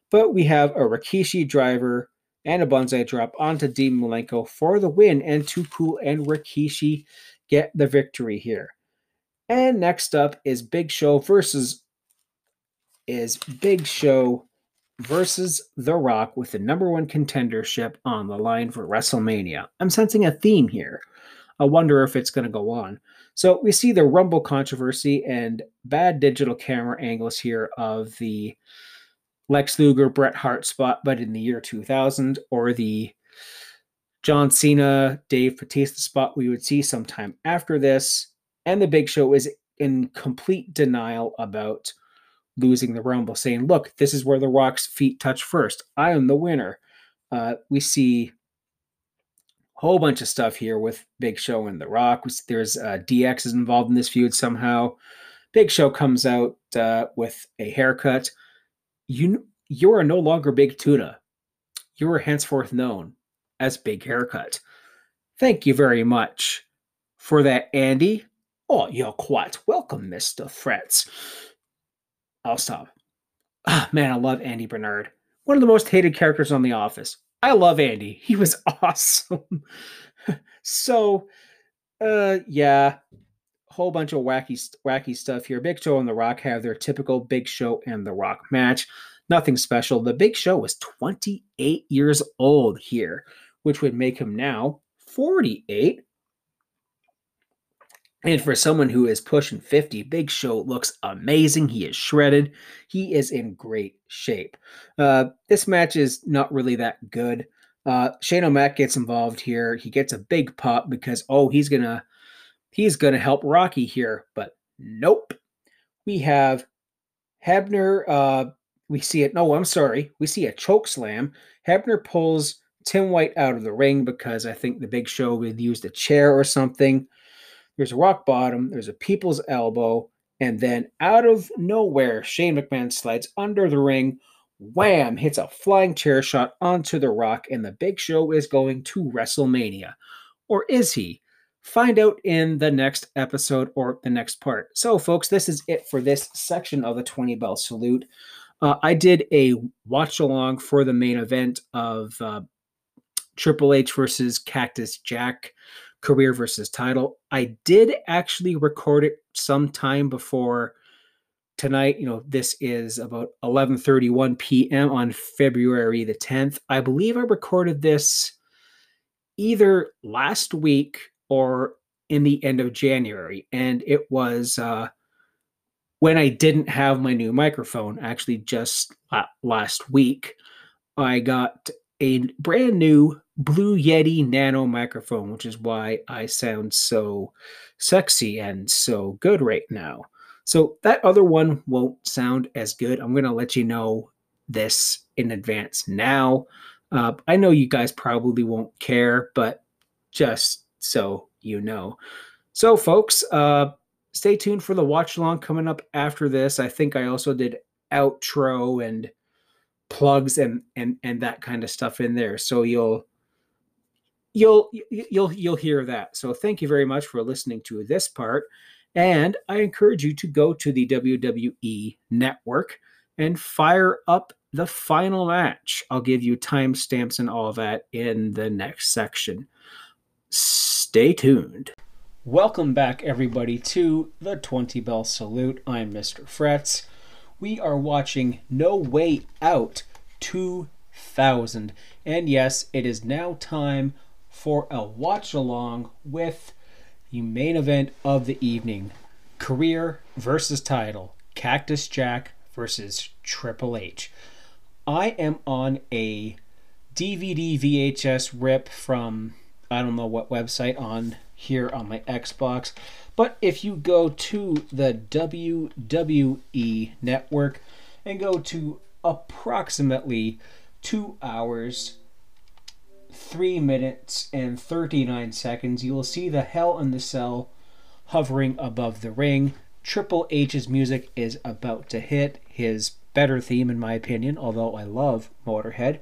But we have a Rikishi driver and a banzai drop onto Dean Malenko for the win, and Cool and Rikishi get the victory here. And next up is Big Show versus is Big Show versus The Rock with the number one contendership on the line for WrestleMania. I'm sensing a theme here. I wonder if it's going to go on. So we see the Rumble controversy and bad digital camera angles here of the Lex Luger Bret Hart spot, but in the year 2000, or the John Cena Dave Batista spot we would see sometime after this. And the Big Show is in complete denial about losing the Rumble, saying, Look, this is where The Rock's feet touch first. I am the winner. Uh, we see a whole bunch of stuff here with Big Show and The Rock. There's uh, DX is involved in this feud somehow. Big Show comes out uh, with a haircut. You you are no longer Big Tuna. You are henceforth known as Big Haircut. Thank you very much for that, Andy. Oh, you're quite welcome, Mr. Fretz. I'll stop. Ah, man, I love Andy Bernard. One of the most hated characters on The Office. I love Andy. He was awesome. so, uh, yeah, whole bunch of wacky, wacky stuff here. Big Show and The Rock have their typical Big Show and The Rock match. Nothing special. The Big Show was 28 years old here, which would make him now 48. And for someone who is pushing 50, Big Show looks amazing. He is shredded. He is in great shape. Uh, this match is not really that good. Uh, Shane O'Mac gets involved here. He gets a big pop because oh, he's gonna he's gonna help Rocky here, but nope. We have Hebner. Uh, we see it. No, I'm sorry. We see a choke slam. Hebner pulls Tim White out of the ring because I think the Big Show would used a chair or something. There's a rock bottom, there's a people's elbow, and then out of nowhere, Shane McMahon slides under the ring, wham, hits a flying chair shot onto the rock, and the big show is going to WrestleMania. Or is he? Find out in the next episode or the next part. So, folks, this is it for this section of the 20 bell salute. Uh, I did a watch along for the main event of uh, Triple H versus Cactus Jack career versus title. I did actually record it sometime before tonight. You know, this is about 11:31 p.m. on February the 10th. I believe I recorded this either last week or in the end of January, and it was uh, when I didn't have my new microphone. Actually, just last week, I got a brand new Blue Yeti Nano microphone, which is why I sound so sexy and so good right now. So that other one won't sound as good. I'm going to let you know this in advance now. Uh, I know you guys probably won't care, but just so you know. So, folks, uh, stay tuned for the watch along coming up after this. I think I also did outro and plugs and and and that kind of stuff in there so you'll you'll you'll you'll hear that. So thank you very much for listening to this part. And i encourage you to go to the wwe network and fire up the final match. I'll give you timestamps and all that in the next section. Stay tuned. Welcome back everybody to the 20 bell salute. I'm mr Fretz we are watching No Way Out 2000. And yes, it is now time for a watch along with the main event of the evening career versus title Cactus Jack versus Triple H. I am on a DVD VHS rip from I don't know what website on here on my Xbox. But if you go to the WWE network and go to approximately two hours, three minutes, and 39 seconds, you will see the Hell in the Cell hovering above the ring. Triple H's music is about to hit his better theme in my opinion, although I love Motorhead.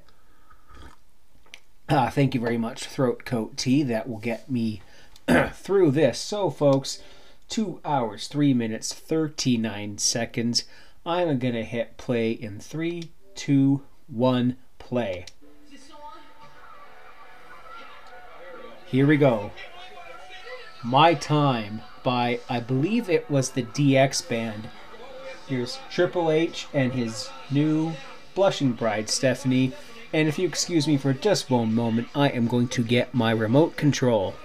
Uh, thank you very much, Throat Coat Tea. That will get me through this. So, folks, two hours, three minutes, 39 seconds. I'm going to hit play in three, two, one, play. Here we go. My Time by, I believe it was the DX Band. Here's Triple H and his new blushing bride, Stephanie. And if you excuse me for just one moment, I am going to get my remote control.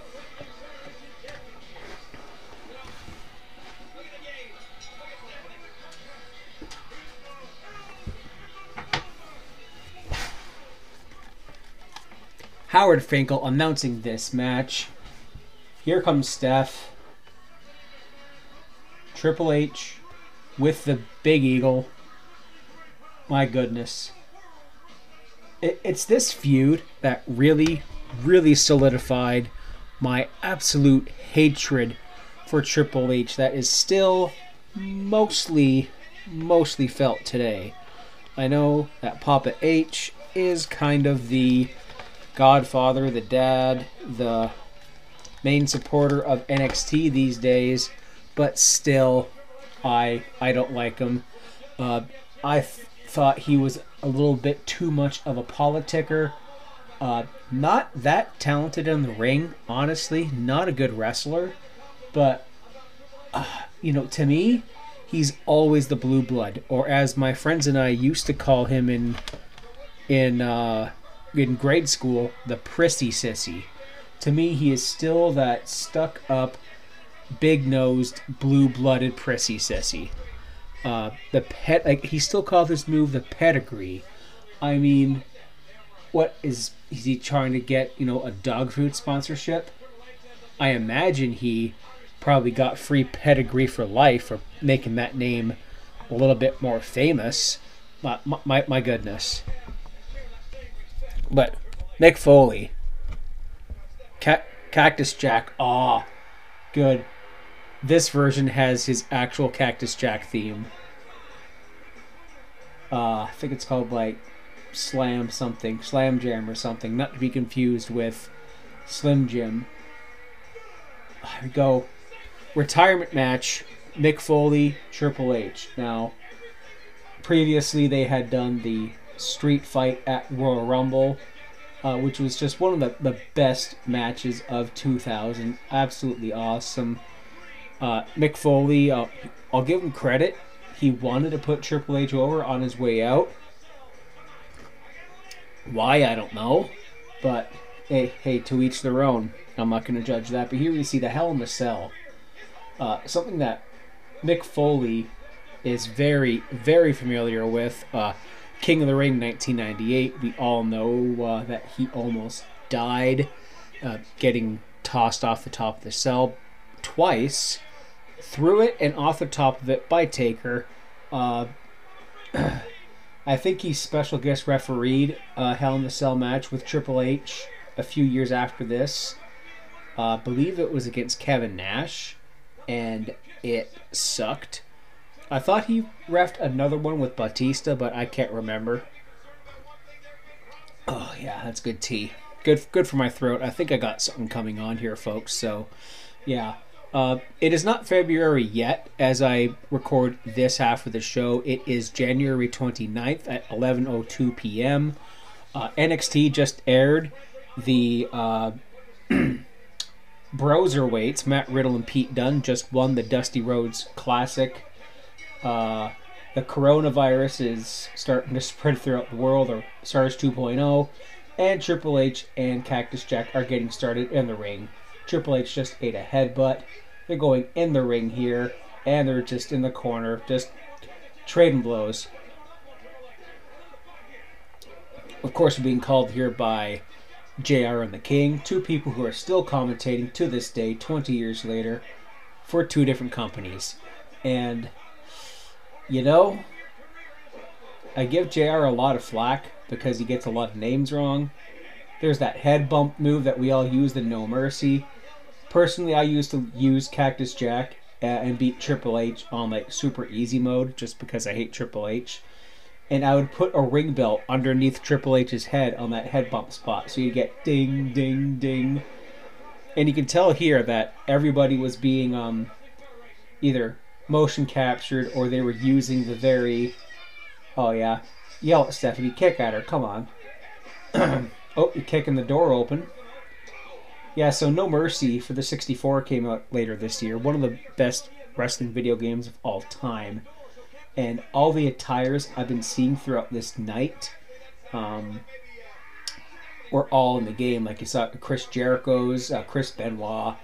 Howard Finkel announcing this match. Here comes Steph. Triple H with the Big Eagle. My goodness. It, it's this feud that really, really solidified my absolute hatred for Triple H that is still mostly, mostly felt today. I know that Papa H is kind of the godfather, the dad, the main supporter of NXT these days, but still, I I don't like him. Uh, I th- thought he was a little bit too much of a politicker. Uh, not that talented in the ring, honestly. Not a good wrestler, but uh, you know, to me, he's always the blue blood, or as my friends and I used to call him in in uh, in grade school, the prissy sissy. To me, he is still that stuck up, big nosed, blue blooded prissy sissy. Uh, the pet, like he still calls this move the pedigree. I mean, what is is he trying to get? You know, a dog food sponsorship? I imagine he probably got free pedigree for life for making that name a little bit more famous. My, my, my goodness. But Mick Foley, Ca- Cactus Jack, ah, good. This version has his actual Cactus Jack theme. Uh, I think it's called like Slam something, Slam Jam or something, not to be confused with Slim Jim. Here we go. Retirement match Mick Foley, Triple H. Now, previously they had done the street fight at Royal Rumble, uh, which was just one of the, the best matches of 2000. Absolutely awesome. Uh, Mick Foley, uh, I'll give him credit. He wanted to put Triple H over on his way out. Why, I don't know. But, hey, hey, to each their own. I'm not going to judge that. But here we see the Hell in the Cell. Uh, something that Mick Foley is very, very familiar with. Uh, King of the Ring 1998, we all know uh, that he almost died uh, getting tossed off the top of the cell twice, through it and off the top of it by Taker. Uh, I think he special guest refereed a Hell in the Cell match with Triple H a few years after this. I believe it was against Kevin Nash, and it sucked. I thought he refed another one with Batista, but I can't remember. Oh yeah, that's good tea. Good, good for my throat. I think I got something coming on here, folks. So, yeah. Uh, it is not February yet as I record this half of the show. It is January 29th at 11:02 p.m. Uh, NXT just aired the uh, Broserweights. Matt Riddle and Pete Dunne just won the Dusty Rhodes Classic uh, the coronavirus is starting to spread throughout the world, or SARS 2.0, and Triple H and Cactus Jack are getting started in the ring. Triple H just ate a headbutt. They're going in the ring here, and they're just in the corner, just trading blows. Of course, being called here by JR and the King, two people who are still commentating to this day, 20 years later, for two different companies. And you know, I give JR a lot of flack because he gets a lot of names wrong. There's that head bump move that we all used in No Mercy. Personally, I used to use Cactus Jack uh, and beat Triple H on like super easy mode just because I hate Triple H. and I would put a ring bell underneath Triple H's head on that head bump spot, so you get ding, ding, ding, and you can tell here that everybody was being um, either motion captured or they were using the very, oh yeah, yell at Stephanie, kick at her, come on. oh, you're kicking the door open. Yeah, so No Mercy for the 64 came out later this year. One of the best wrestling video games of all time. And all the attires I've been seeing throughout this night um, were all in the game. Like you saw Chris Jericho's, uh, Chris Benoit.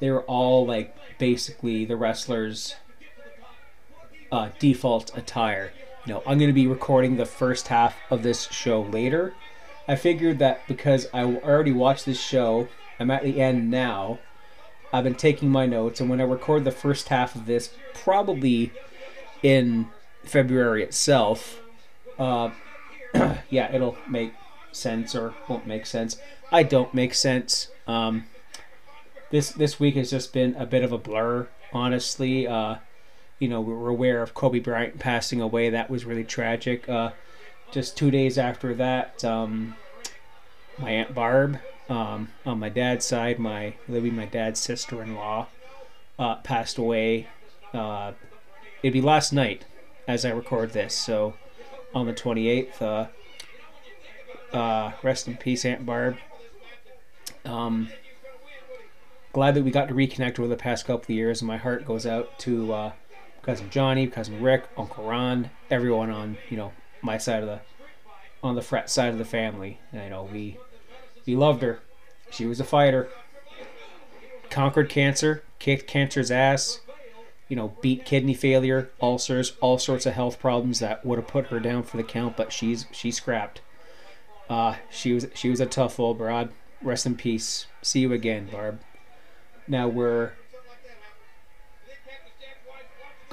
They were all like basically the wrestlers' uh, default attire. You know, I'm going to be recording the first half of this show later. I figured that because I already watched this show, I'm at the end now. I've been taking my notes, and when I record the first half of this, probably in February itself, uh, yeah, it'll make sense or won't make sense. I don't make sense. Um, this this week has just been a bit of a blur, honestly. Uh, you know, we were aware of Kobe Bryant passing away. That was really tragic. Uh, just two days after that, um, my aunt Barb, um, on my dad's side, my Libby, my dad's sister-in-law, uh, passed away. Uh, it'd be last night as I record this, so on the 28th. Uh, uh, rest in peace, Aunt Barb. Um, glad that we got to reconnect over the past couple of years, and my heart goes out to uh, cousin Johnny, cousin Rick, Uncle Ron, everyone on you know my side of the on the Fretz side of the family. You know we we loved her. She was a fighter. Conquered cancer, kicked cancer's ass. You know, beat kidney failure, ulcers, all sorts of health problems that would have put her down for the count, but she's she scrapped. Uh, she was she was a tough old broad. Rest in peace. See you again, Barb. Now we're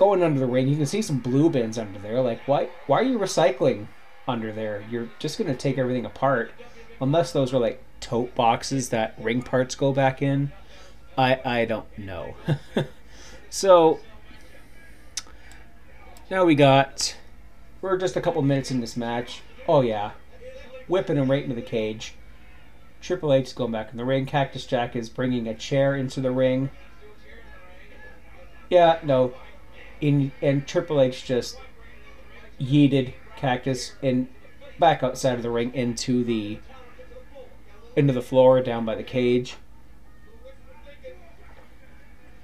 going under the ring. You can see some blue bins under there. Like, why why are you recycling under there? You're just gonna take everything apart, unless those were like tote boxes that ring parts go back in. I I don't know. so now we got we're just a couple minutes in this match. Oh yeah, whipping him right into the cage. Triple H is going back in the ring. Cactus Jack is bringing a chair into the ring. Yeah, no. In and Triple H just yeeted Cactus in back outside of the ring into the into the floor down by the cage.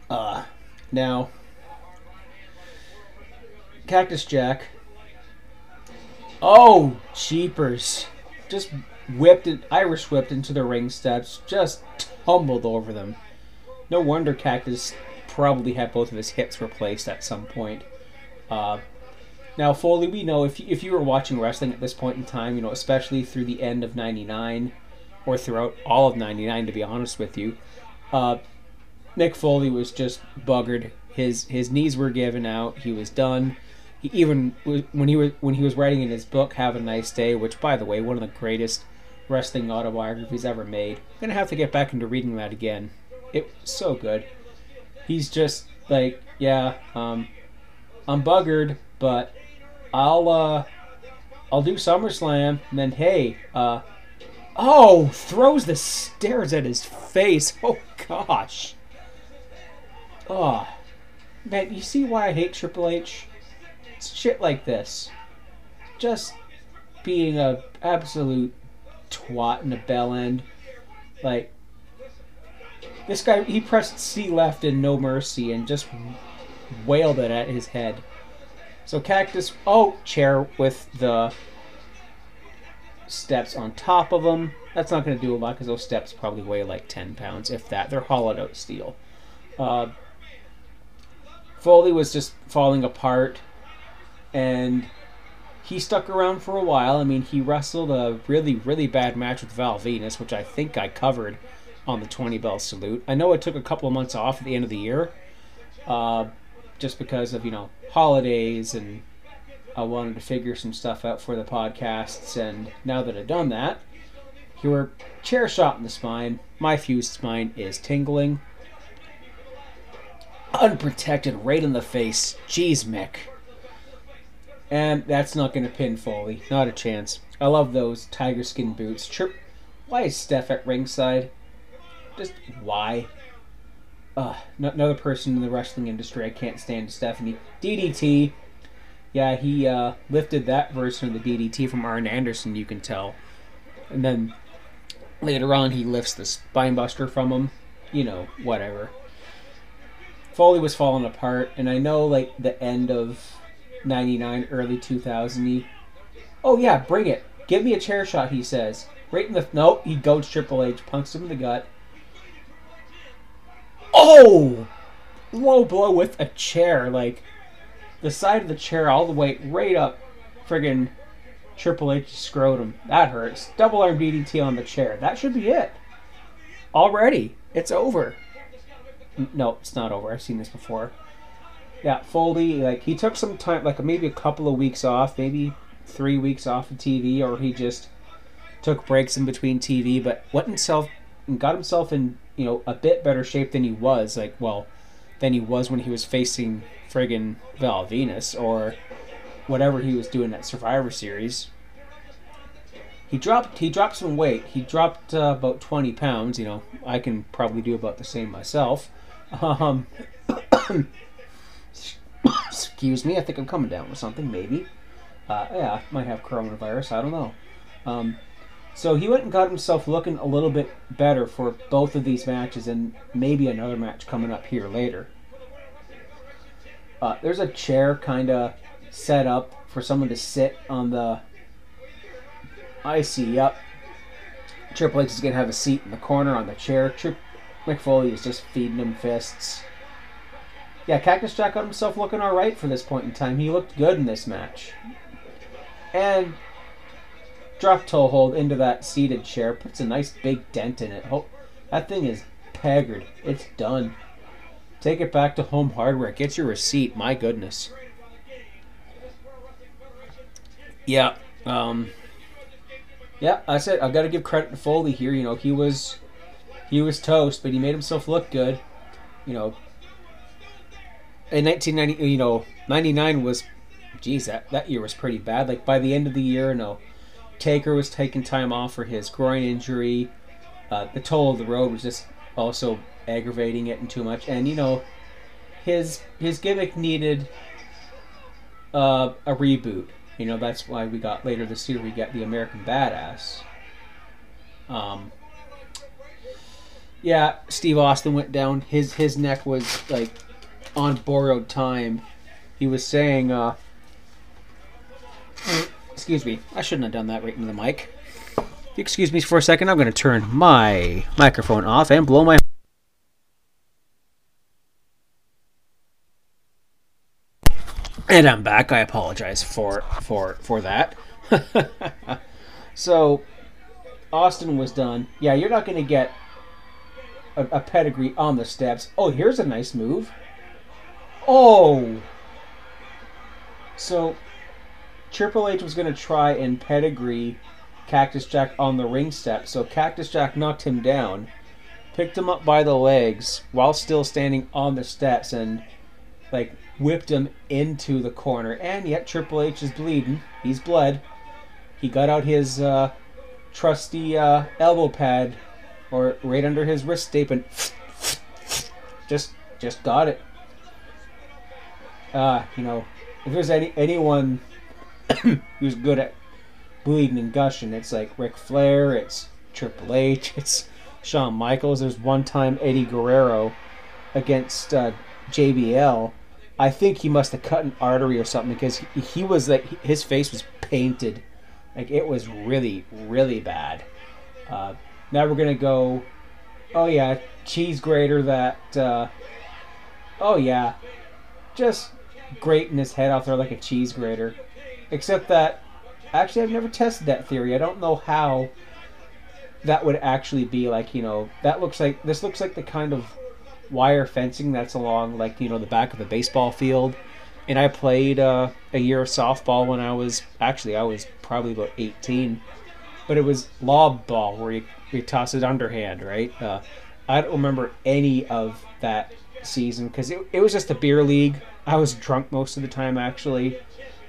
Uh now Cactus Jack. Oh, cheapers. Just whipped it, Irish whipped into the ring steps, just tumbled over them. No wonder Cactus probably had both of his hips replaced at some point. Uh, now, Foley, we know if if you were watching wrestling at this point in time, you know, especially through the end of '99 or throughout all of '99, to be honest with you, uh, Mick Foley was just buggered. His his knees were given out. He was done. He even when he was when he was writing in his book "Have a Nice Day," which, by the way, one of the greatest wrestling autobiographies ever made. I'm gonna have to get back into reading that again. It was so good. He's just like, yeah, um, I'm buggered, but I'll uh, I'll do SummerSlam. And then hey, uh, oh, throws the stairs at his face. Oh gosh. Oh, man, you see why I hate Triple H? It's shit like this. Just being a absolute twat in a bell end. Like this guy, he pressed C left in No Mercy and just wailed it at his head. So Cactus, oh, chair with the steps on top of them. That's not going to do a lot because those steps probably weigh like 10 pounds, if that. They're hollowed out steel. Uh, Foley was just falling apart, and he stuck around for a while. I mean, he wrestled a really, really bad match with Val Venis, which I think I covered on the 20 bell salute. I know it took a couple of months off at the end of the year, uh, just because of, you know, holidays and I wanted to figure some stuff out for the podcasts. And now that I've done that, you were chair shot in the spine. My fused spine is tingling. Unprotected right in the face. Jeez, Mick. And that's not going to pin Foley. Not a chance. I love those tiger skin boots. Chirp. Why is Steph at ringside? Just why? Another person in the wrestling industry I can't stand Stephanie. DDT. Yeah, he uh, lifted that version of the DDT from Arn Anderson, you can tell. And then later on, he lifts the spinebuster from him. You know, whatever. Foley was falling apart, and I know, like, the end of 99, early 2000 Oh, yeah, bring it. Give me a chair shot, he says. Right in the. No, he goes Triple H, punks him in the gut. Oh! Low blow with a chair. Like, the side of the chair all the way right up friggin' Triple H scrotum. That hurts. Double arm DDT on the chair. That should be it. Already. It's over. No, it's not over. I've seen this before. Yeah, Foley, like, he took some time, like, maybe a couple of weeks off, maybe three weeks off of TV, or he just took breaks in between TV, but went himself and got himself in, you know, a bit better shape than he was, like, well, than he was when he was facing friggin' Val Venis, or whatever he was doing at Survivor Series. He dropped he dropped some weight. He dropped uh, about twenty pounds. You know, I can probably do about the same myself. Um, excuse me, I think I'm coming down with something. Maybe, uh, yeah, might have coronavirus. I don't know. Um, so he went and got himself looking a little bit better for both of these matches, and maybe another match coming up here later. Uh, there's a chair kind of set up for someone to sit on the. I see. Yep. Triple H is gonna have a seat in the corner on the chair. Trip Mick Foley is just feeding him fists. Yeah, Cactus Jack got himself looking all right for this point in time. He looked good in this match. And drop toe hold into that seated chair puts a nice big dent in it. Oh, that thing is peggered. It's done. Take it back to home hardware. Get your receipt. My goodness. Yeah. Um, yeah, I said I've got to give credit to Foley here. You know, he was he was toast, but he made himself look good. You know, in 1990, you know, 99 was, geez, that that year was pretty bad. Like by the end of the year, you know, Taker was taking time off for his groin injury. Uh, the toll of the road was just also aggravating it and too much. And you know, his his gimmick needed uh, a reboot. You know, that's why we got later this year we got the American Badass. Um, yeah, Steve Austin went down. His his neck was like on borrowed time. He was saying, uh, excuse me, I shouldn't have done that right into the mic. Excuse me for a second, I'm going to turn my microphone off and blow my. And I'm back. I apologize for for for that. so, Austin was done. Yeah, you're not going to get a, a pedigree on the steps. Oh, here's a nice move. Oh. So, Triple H was going to try and pedigree Cactus Jack on the ring step. So Cactus Jack knocked him down, picked him up by the legs while still standing on the steps, and like whipped him into the corner. And yet Triple H is bleeding. He's bled. He got out his uh, trusty uh, elbow pad, or right under his wrist tape, and just just got it. Uh, you know, if there's any anyone who's good at bleeding and gushing, it's like Ric Flair, it's Triple H, it's Shawn Michaels. There's one time Eddie Guerrero against uh, JBL. I think he must have cut an artery or something because he, he was like his face was painted, like it was really really bad. Uh, now we're gonna go. Oh yeah, cheese grater that. Uh, oh yeah, just grating his head out there like a cheese grater. Except that, actually, I've never tested that theory. I don't know how that would actually be like. You know, that looks like this looks like the kind of wire fencing that's along like you know the back of a baseball field. And I played uh, a year of softball when I was actually I was probably about 18, but it was lob ball where you, you toss it underhand, right? Uh, I don't remember any of that season because it, it was just a beer league. I was drunk most of the time actually,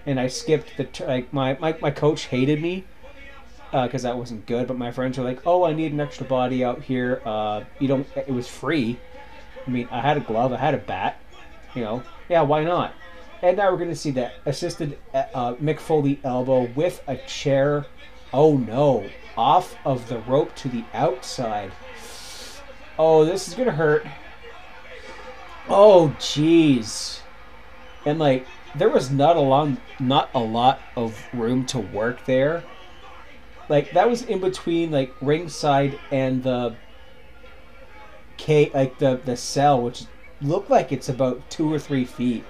and I skipped the like my my, my coach hated me because that wasn't good. But my friends were like, "Oh, I need an extra body out here. Uh, you don't. It was free. I mean, I had a glove, I had a bat. You know, yeah, why not? And now we're going to see that assisted uh, Mick Foley elbow with a chair. Oh no, off of the rope to the outside. Oh, this is going to hurt. Oh, jeez. And like, there was not a long, not a lot of room to work there. Like that was in between like ringside and the K, like the the cell, which looked like it's about two or three feet.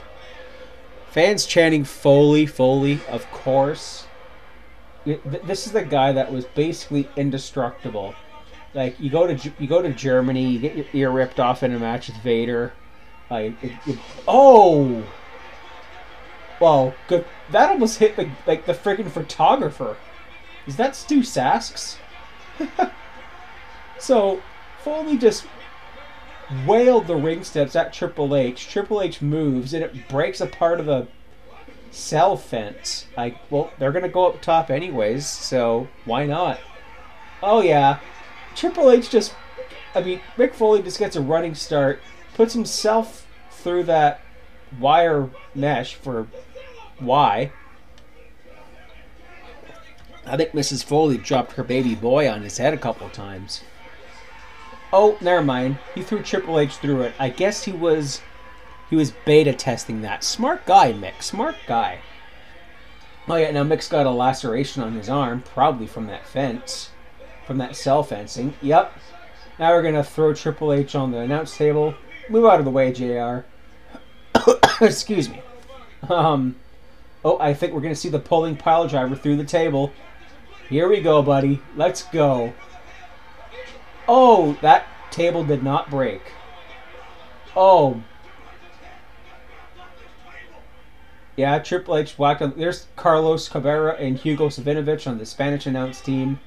Fans chanting Foley, Foley, of course. This is the guy that was basically indestructible. Like you go to you go to Germany, you get your ear ripped off in a match with Vader. Like it, it, oh, well, good. That almost hit the like the freaking photographer. Is that Stu Saks? so Foley just wailed the ring steps at Triple H. Triple H moves and it breaks a part of the cell fence. Like, well, they're gonna go up top anyways, so why not? Oh yeah, Triple H just, I mean, Mick Foley just gets a running start, puts himself through that wire mesh for why. I think Mrs. Foley dropped her baby boy on his head a couple times. Oh, never mind. He threw Triple H through it. I guess he was he was beta testing that. Smart guy, Mick. Smart guy. Oh yeah, now Mick's got a laceration on his arm, probably from that fence, from that cell fencing. Yep. Now we're gonna throw Triple H on the announce table. Move out of the way, Jr. Excuse me. Um. Oh, I think we're gonna see the pulling pile driver through the table. Here we go, buddy. Let's go. Oh, that table did not break. Oh. Yeah, Triple H whacked on. There's Carlos Cabrera and Hugo Savinovich on the Spanish announced team,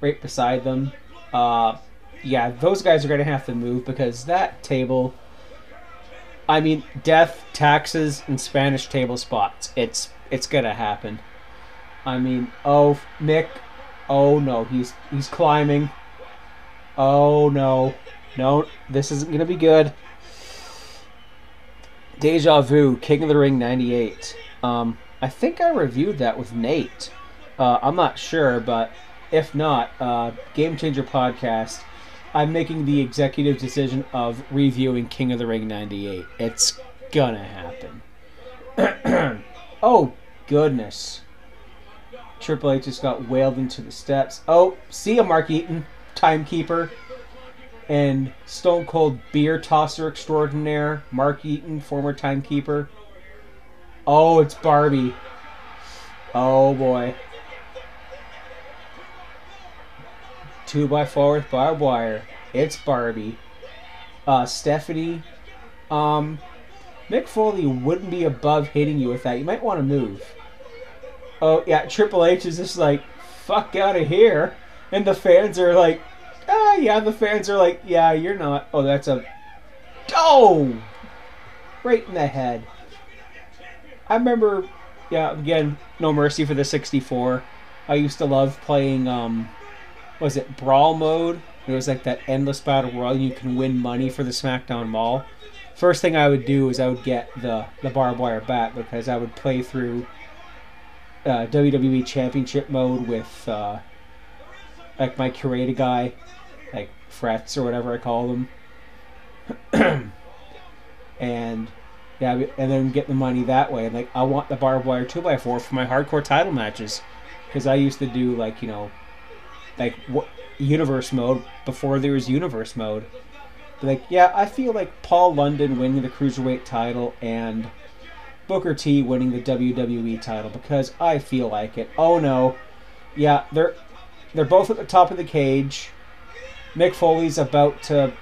right beside them. Uh, yeah, those guys are going to have to move because that table. I mean, death, taxes, and Spanish table spots. It's it's gonna happen. I mean, oh Mick, oh no, he's he's climbing. Oh no. No, this isn't to be good. Deja Vu, King of the Ring 98. Um, I think I reviewed that with Nate. Uh, I'm not sure, but if not, uh, Game Changer Podcast, I'm making the executive decision of reviewing King of the Ring 98. It's gonna happen. oh, goodness. Triple H just got wailed into the steps. Oh, see ya, Mark Yeaton timekeeper, and Stone Cold beer tosser extraordinaire, Mark Yeaton, former timekeeper. Oh, it's Barbie. Oh boy. Two by four with barbed wire. It's Barbie. Uh, Stephanie. Um, Mick Foley wouldn't be above hitting you with that. You might want to move. Oh yeah, Triple H is just like, fuck out of here and the fans are like, ah, yeah. The fans are like, yeah, you're not. Oh, that's a, oh, right in the head. I remember, yeah. Again, no mercy for the 64. I used to love playing. Um, was it Brawl mode? It was like that endless battle royal. You can win money for the SmackDown Mall. First thing I would do is I would get the the barbed wire bat because I would play through uh, WWE Championship mode with uh, like my curator guy, like Fretz or whatever I call them. and yeah, and then get the money that way. Like I want the barbed wire two x four for my hardcore title matches, because I used to do like you know, like what universe mode before there was universe mode. Like yeah, I feel like Paul London winning the cruiserweight title and Booker T winning the WWE title because I feel like it. Oh no, yeah, they're they're both at the top of the cage. Mick Foley's about to.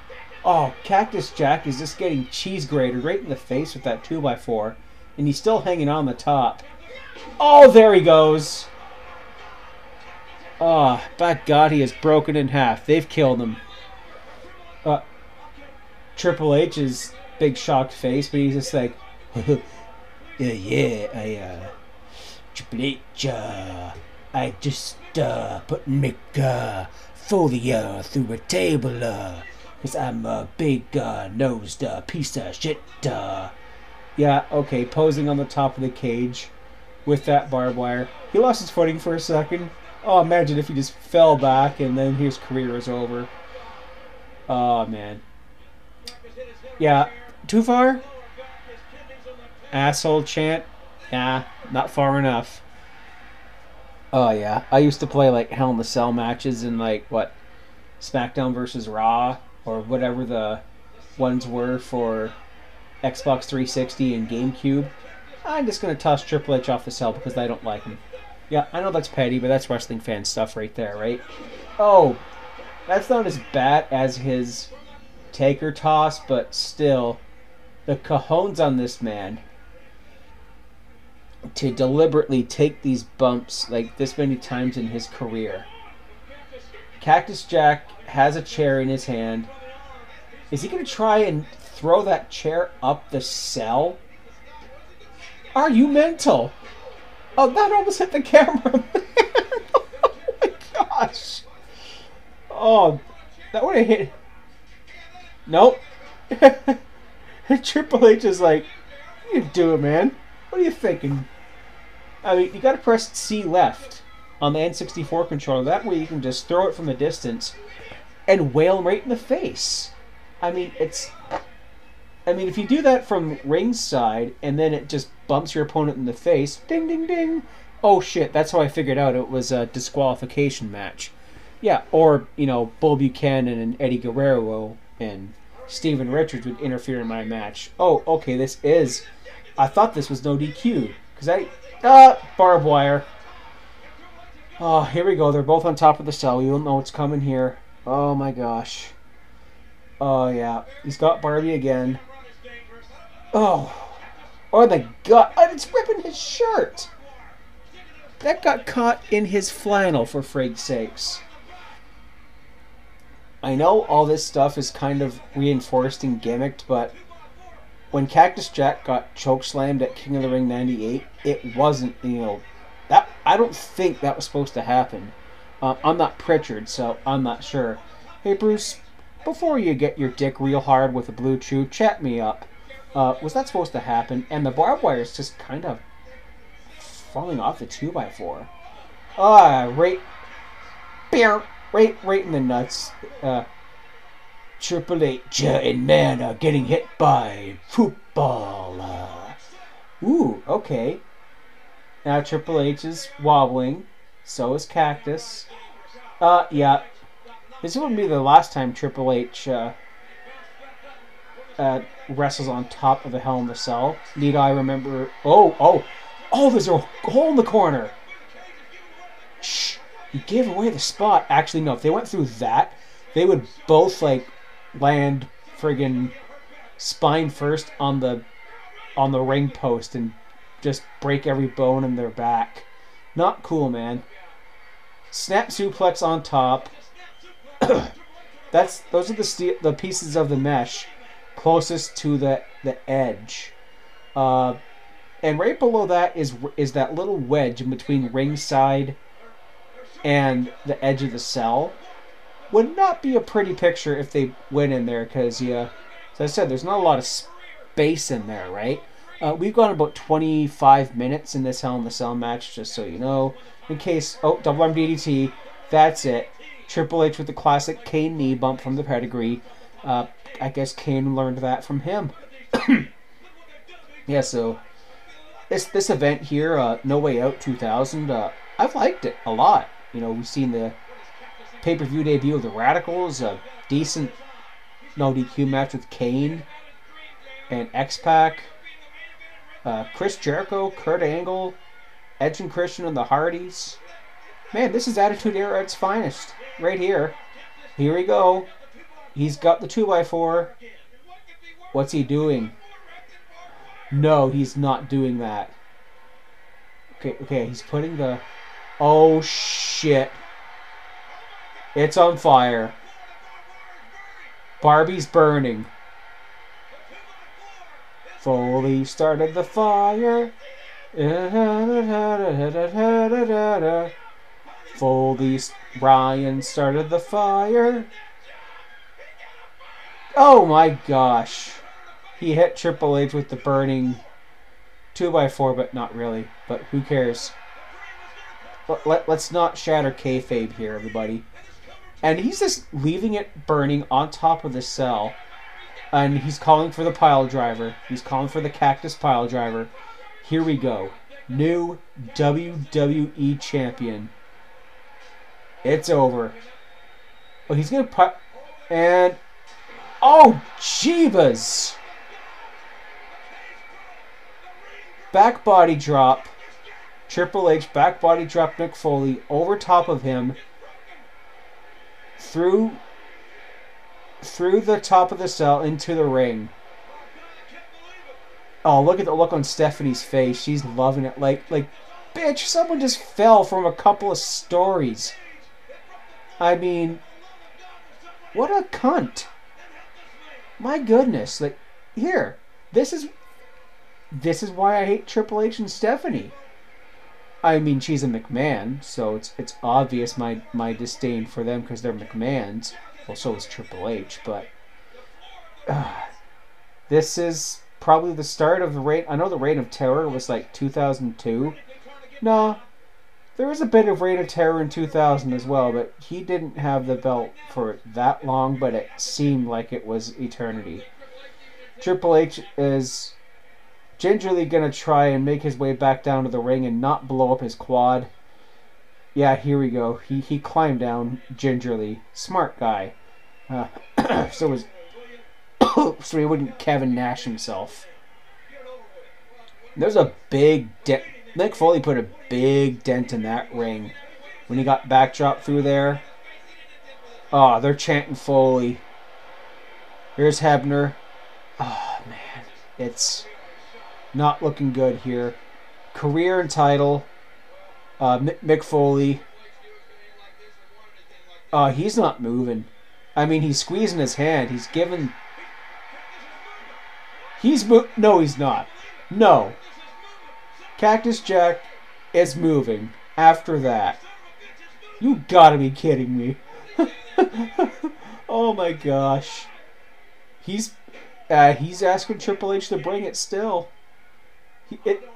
Oh, Cactus Jack is just getting cheese grated right in the face with that 2x4. And he's still hanging on the top. Oh, there he goes. Oh, by God, he is broken in half. They've killed him. Uh, Triple H's big shocked face, but he's just like, yeah, yeah, I, uh, Triple H, uh, I just uh, put Mick uh, uh, through a table, uh, cause I'm a big uh, nosed uh, piece of shit. Uh. Yeah, okay, posing on the top of the cage with that barbed wire. He lost his footing for a second. Oh, imagine if he just fell back and then his career is over. Oh, man. Yeah, too far? Asshole chant? Nah, not far enough. Oh yeah, I used to play like Hell in the Cell matches in like what SmackDown versus Raw or whatever the ones were for Xbox 360 and GameCube. I'm just gonna toss Triple H off the cell because I don't like him. Yeah, I know that's petty, but that's wrestling fan stuff right there, right? Oh, that's not as bad as his Taker toss, but still, the cajones on this man to deliberately take these bumps like this many times in his career. Cactus Jack has a chair in his hand. Is he going to try and throw that chair up the cell? Are you mental? Oh, that almost hit the camera. oh my gosh. Oh, that would have hit. Nope. Triple H is like, you do it, man. What are you thinking? I mean, you got to press C left on the N64 controller. That way you can just throw it from a distance and whale him right in the face. I mean, it's. I mean, if you do that from ringside and then it just bumps your opponent in the face, ding, ding, ding. Oh shit! That's how I figured out it was a disqualification match. Yeah, or you know, Bull Buchanan and Eddie Guerrero and Steven Richards would interfere in my match. Oh, okay, this is. I thought this was no DQ because I uh, barbed wire. Oh, here we go. They're both on top of the cell. You don't know what's coming here. Oh my gosh. Oh yeah, he's got Barbie again. Oh, oh the gut! Oh, it's ripping his shirt. That got caught in his flannel, for frig's sakes. I know all this stuff is kind of reinforced and gimmicked, but when Cactus Jack got chokeslammed at King of the Ring '98, it wasn't you know that I don't think that was supposed to happen. Uh, I'm not Prichard, so I'm not sure. Hey Bruce, before you get your dick real hard with a BlueChew, chat me up. Uh, was that supposed to happen? And the barbed wire is just kind of falling off the two by four. Ah, right, Bear, right, right in the nuts. Uh, Triple H and man are getting hit by football. Uh, ooh, okay. Now Triple H is wobbling. So is Cactus. Uh, yeah. This wouldn't be the last time Triple H uh, uh, wrestles on top of the Hell in the Cell. Need I remember? Oh, oh, oh! There's a hole in the corner. Shh! You gave away the spot. Actually, no. If they went through that, they would both like land friggin' spine first on the on the ring post and just break every bone in their back. Not cool, man. Snap suplex on top. That's those are the steel, the pieces of the mesh closest to the the edge. Uh, and right below that is is that little wedge in between ringside and the edge of the cell would not be a pretty picture if they went in there because, yeah, as I said, there's not a lot of space in there, right? Uh, we've gone about 25 minutes in this Hell in the Cell match, just so you know. In case, oh, double arm DDT, that's it. Triple H with the classic Kane knee bump from the pedigree. Uh, I guess Kane learned that from him. yeah, so this this event here, uh, No Way Out 2000, uh, I've liked it a lot. You know, we've seen the pay per view debut of the Radicals, a decent no DQ match with Kane and X Pac, uh, Chris Jericho, Kurt Angle, Edge and Christian, and the Hardys. Man, this is Attitude Era at its finest, right here. Here we go. He's got the 2x4. What's he doing? No, he's not doing that. Okay, okay, he's putting the. Oh, shit. It's on fire. Barbie's burning. Foley started the fire. Foley Ryan started the fire. Oh my gosh. He hit Triple H with the burning 2x4, but not really. But who cares? Let, let, let's not shatter kayfabe here, everybody. And he's just leaving it burning on top of the cell. And he's calling for the pile driver. He's calling for the cactus pile driver. Here we go. New WWE champion. It's over. Oh, he's gonna put and oh, Jeebus! Back body drop. Triple H back body drop Mick Foley over top of him through through the top of the cell into the ring. Oh, look at the look on Stephanie's face. She's loving it. Like like bitch, someone just fell from a couple of stories. I mean, what a cunt. My goodness. Like here, this is this is why I hate Triple H and Stephanie. I mean, she's a McMahon, so it's it's obvious my my disdain for them because they're McMahons. Well, so is Triple H, but uh, this is probably the start of the reign. I know the reign of terror was like 2002. No, there was a bit of reign of terror in 2000 as well, but he didn't have the belt for that long. But it seemed like it was eternity. Triple H is gingerly gonna try and make his way back down to the ring and not blow up his quad. Yeah, here we go. He he climbed down gingerly. Smart guy. Uh, so was so he wouldn't Kevin Nash himself. There's a big dent. Mick Foley put a big dent in that ring when he got backdrop through there. Oh, they're chanting Foley. Here's Hebner. Oh man, it's not looking good here. Career and title. Uh, Mick Foley. Uh, he's not moving. I mean, he's squeezing his hand. He's giving. He's mo- no, he's not. No. Cactus Jack is moving. After that, you gotta be kidding me. oh my gosh. He's uh, he's asking Triple H to bring it still. It,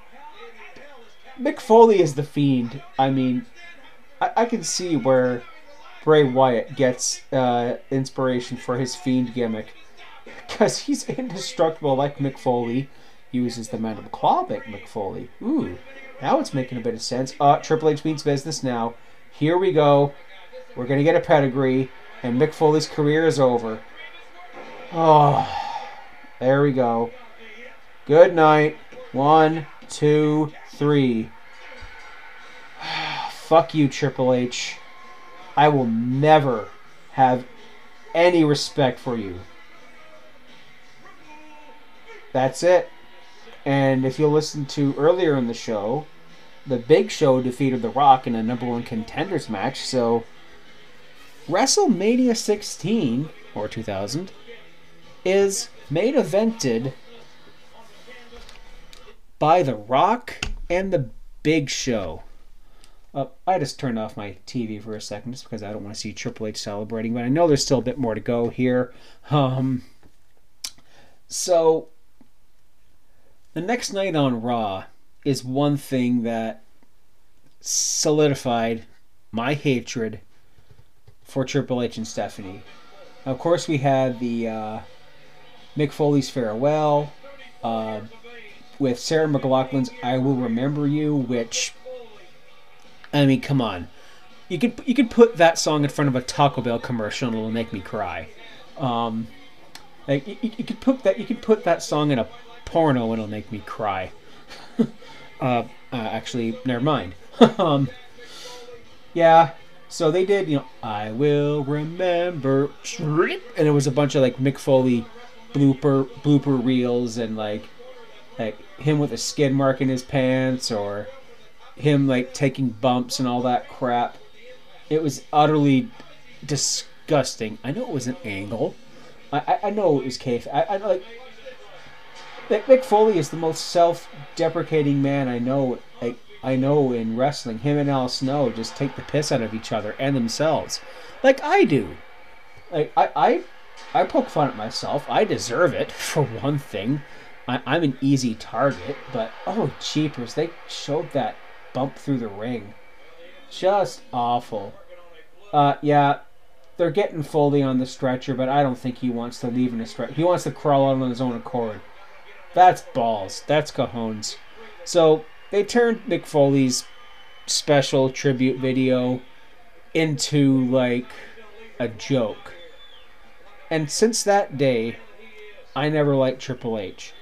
Mick Foley is the fiend. I mean, I, I can see where Bray Wyatt gets uh, inspiration for his fiend gimmick because he's indestructible like Mick Foley. Uses the mandible claw like Mick Foley. Ooh, now it's making a bit of sense. Uh, Triple H means business now. Here we go. We're gonna get a pedigree, and Mick Foley's career is over. Oh, there we go. Good night. One, two, three. Fuck you, Triple H. I will never have any respect for you. That's it. And if you'll listen to earlier in the show, the Big Show defeated The Rock in a number one contenders match. So, WrestleMania 16 or 2000 is main evented by The Rock and The Big Show. Uh, I just turned off my TV for a second just because I don't want to see Triple H celebrating, but I know there's still a bit more to go here. Um, so, the next night on Raw is one thing that solidified my hatred for Triple H and Stephanie. Of course, we had the uh, Mick Foley's farewell uh, with Sarah McLachlan's "I Will Remember You," which I mean, come on, you could you could put that song in front of a Taco Bell commercial and it'll make me cry. Um, like you, you could put that you could put that song in a porno it'll make me cry. uh, uh, actually, never mind. um, yeah, so they did, you know, I will remember, and it was a bunch of like Mick Foley blooper blooper reels and like like him with a skid mark in his pants or him like taking bumps and all that crap. It was utterly disgusting. I know it was an angle. I I, I know it was cave. I, I like Mick, Mick Foley is the most self-deprecating man I know. I, I know in wrestling. Him and Al Snow just take the piss out of each other and themselves, like I do. Like I, I, I poke fun at myself. I deserve it for one thing. I, I'm an easy target, but oh cheapers, they showed that bump through the ring. Just awful. Uh, yeah, they're getting Foley on the stretcher, but I don't think he wants to leave in a stretcher. He wants to crawl out on his own accord. That's balls. That's cajones. So they turned Mick Foley's special tribute video into like a joke. And since that day, I never liked Triple H.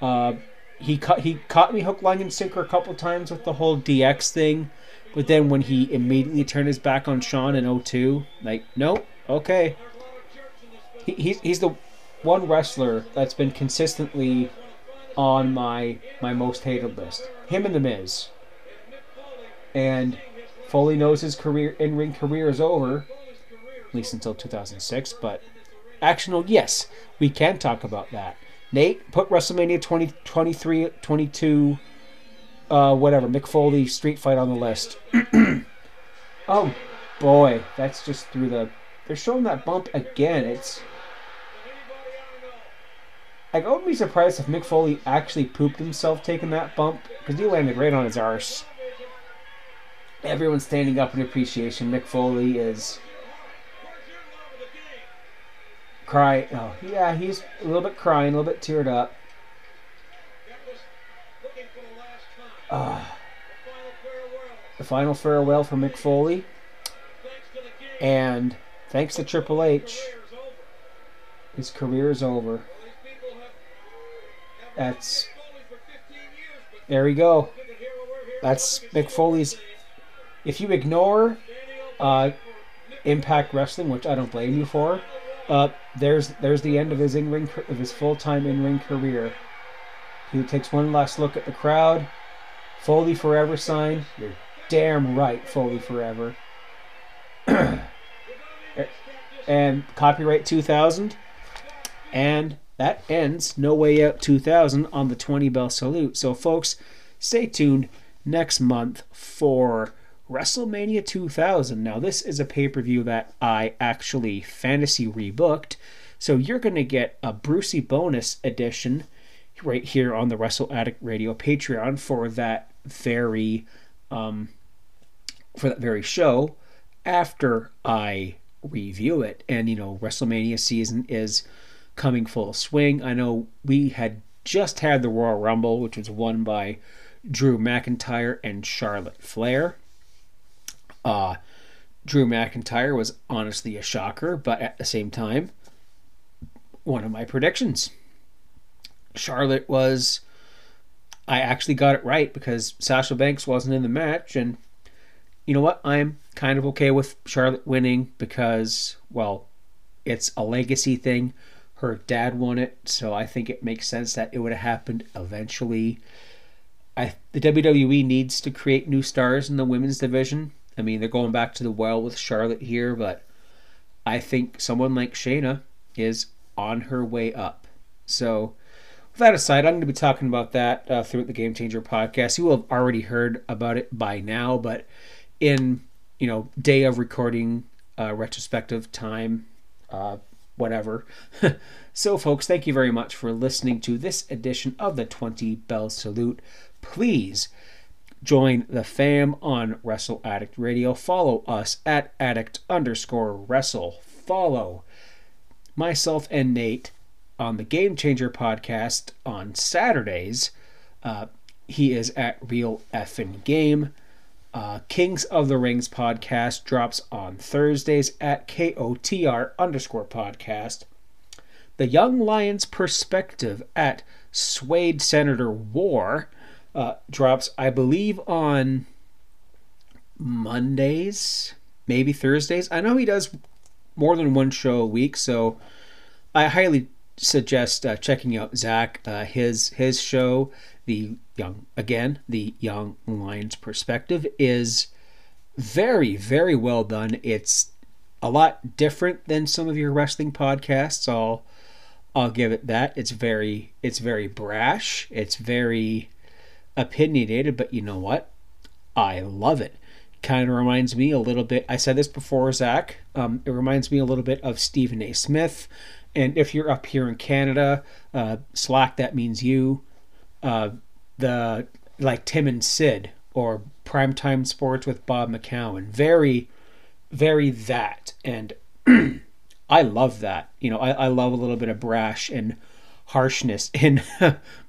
Uh, he caught he caught me hook, line, and sinker a couple times with the whole DX thing, but then when he immediately turned his back on Shawn in 02, like nope, okay. He, he's he's the one wrestler that's been consistently on my my most hated list. Him and the Miz. And Foley knows his career in ring career is over, at least until 2006. But actional, yes, we can talk about that. Nate put WrestleMania 20, 23, 22, uh, whatever, Mick Foley street fight on the list. oh boy, that's just through the. They're showing that bump again. It's. Like, I wouldn't be surprised if Mick Foley actually pooped himself taking that bump, because he landed right on his arse. Everyone's standing up in appreciation. Mick Foley is cry. Oh, yeah, he's a little bit crying, a little bit teared up. Uh, the final farewell for Mick Foley. And thanks to Triple H, his career is over. That's. There we go. That's Mick Foley's. If you ignore uh, Impact Wrestling, which I don't blame you for, uh, there's there's the end of his in ring of his full time in ring career. He takes one last look at the crowd. Foley forever sign. You're damn right, Foley forever. and copyright 2000. And that ends No Way Out 2000 on the 20 bell salute. So, folks, stay tuned next month for WrestleMania 2000. Now, this is a pay per view that I actually fantasy rebooked. So, you're going to get a Brucey bonus edition right here on the Wrestle Addict Radio Patreon for that very um, for that very show after I review it. And you know, WrestleMania season is coming full swing. I know we had just had the Royal Rumble, which was won by Drew McIntyre and Charlotte Flair. Uh, Drew McIntyre was honestly a shocker, but at the same time, one of my predictions. Charlotte was. I actually got it right because Sasha Banks wasn't in the match, and you know what? I'm kind of okay with Charlotte winning because, well, it's a legacy thing. Her dad won it, so I think it makes sense that it would have happened eventually. I the WWE needs to create new stars in the women's division. I mean, they're going back to the well with Charlotte here, but I think someone like Shayna is on her way up. So, with that aside, I'm going to be talking about that uh, throughout the Game Changer podcast. You will have already heard about it by now, but in you know day of recording, uh, retrospective time, uh, whatever. so, folks, thank you very much for listening to this edition of the 20 Bell Salute. Please join the fam on Wrestle Addict Radio. Follow us at addict underscore wrestle. Follow myself and Nate on the Game Changer podcast on Saturdays. Uh, he is at Real Effin Game. Uh, Kings of the Rings podcast drops on Thursdays at KOTR underscore podcast. The Young Lions perspective at Swade Senator War uh, drops, I believe, on Mondays, maybe Thursdays. I know he does more than one show a week, so I highly suggest uh, checking out Zach uh, his his show the young again the young lions perspective is very very well done it's a lot different than some of your wrestling podcasts i'll I'll give it that. It's very it's very brash. It's very opinionated, but you know what? I love it. Kind of reminds me a little bit. I said this before, Zach. Um, it reminds me a little bit of Stephen A. Smith. And if you're up here in Canada, uh, Slack that means you. Uh, the like Tim and Sid or Primetime Sports with Bob McCown. Very, very that. And I love that. You know, I, I love a little bit of brash and harshness in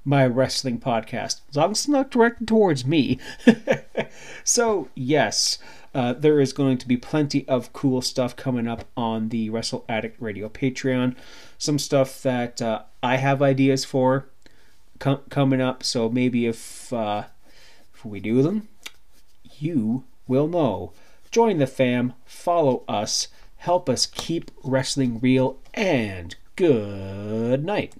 my wrestling podcast, as long as it's not directed towards me. so, yes, uh, there is going to be plenty of cool stuff coming up on the Wrestle Addict Radio Patreon. Some stuff that uh, I have ideas for com- coming up. So maybe if uh, if we do them, you will know. Join the fam, follow us, help us keep wrestling real, and good night.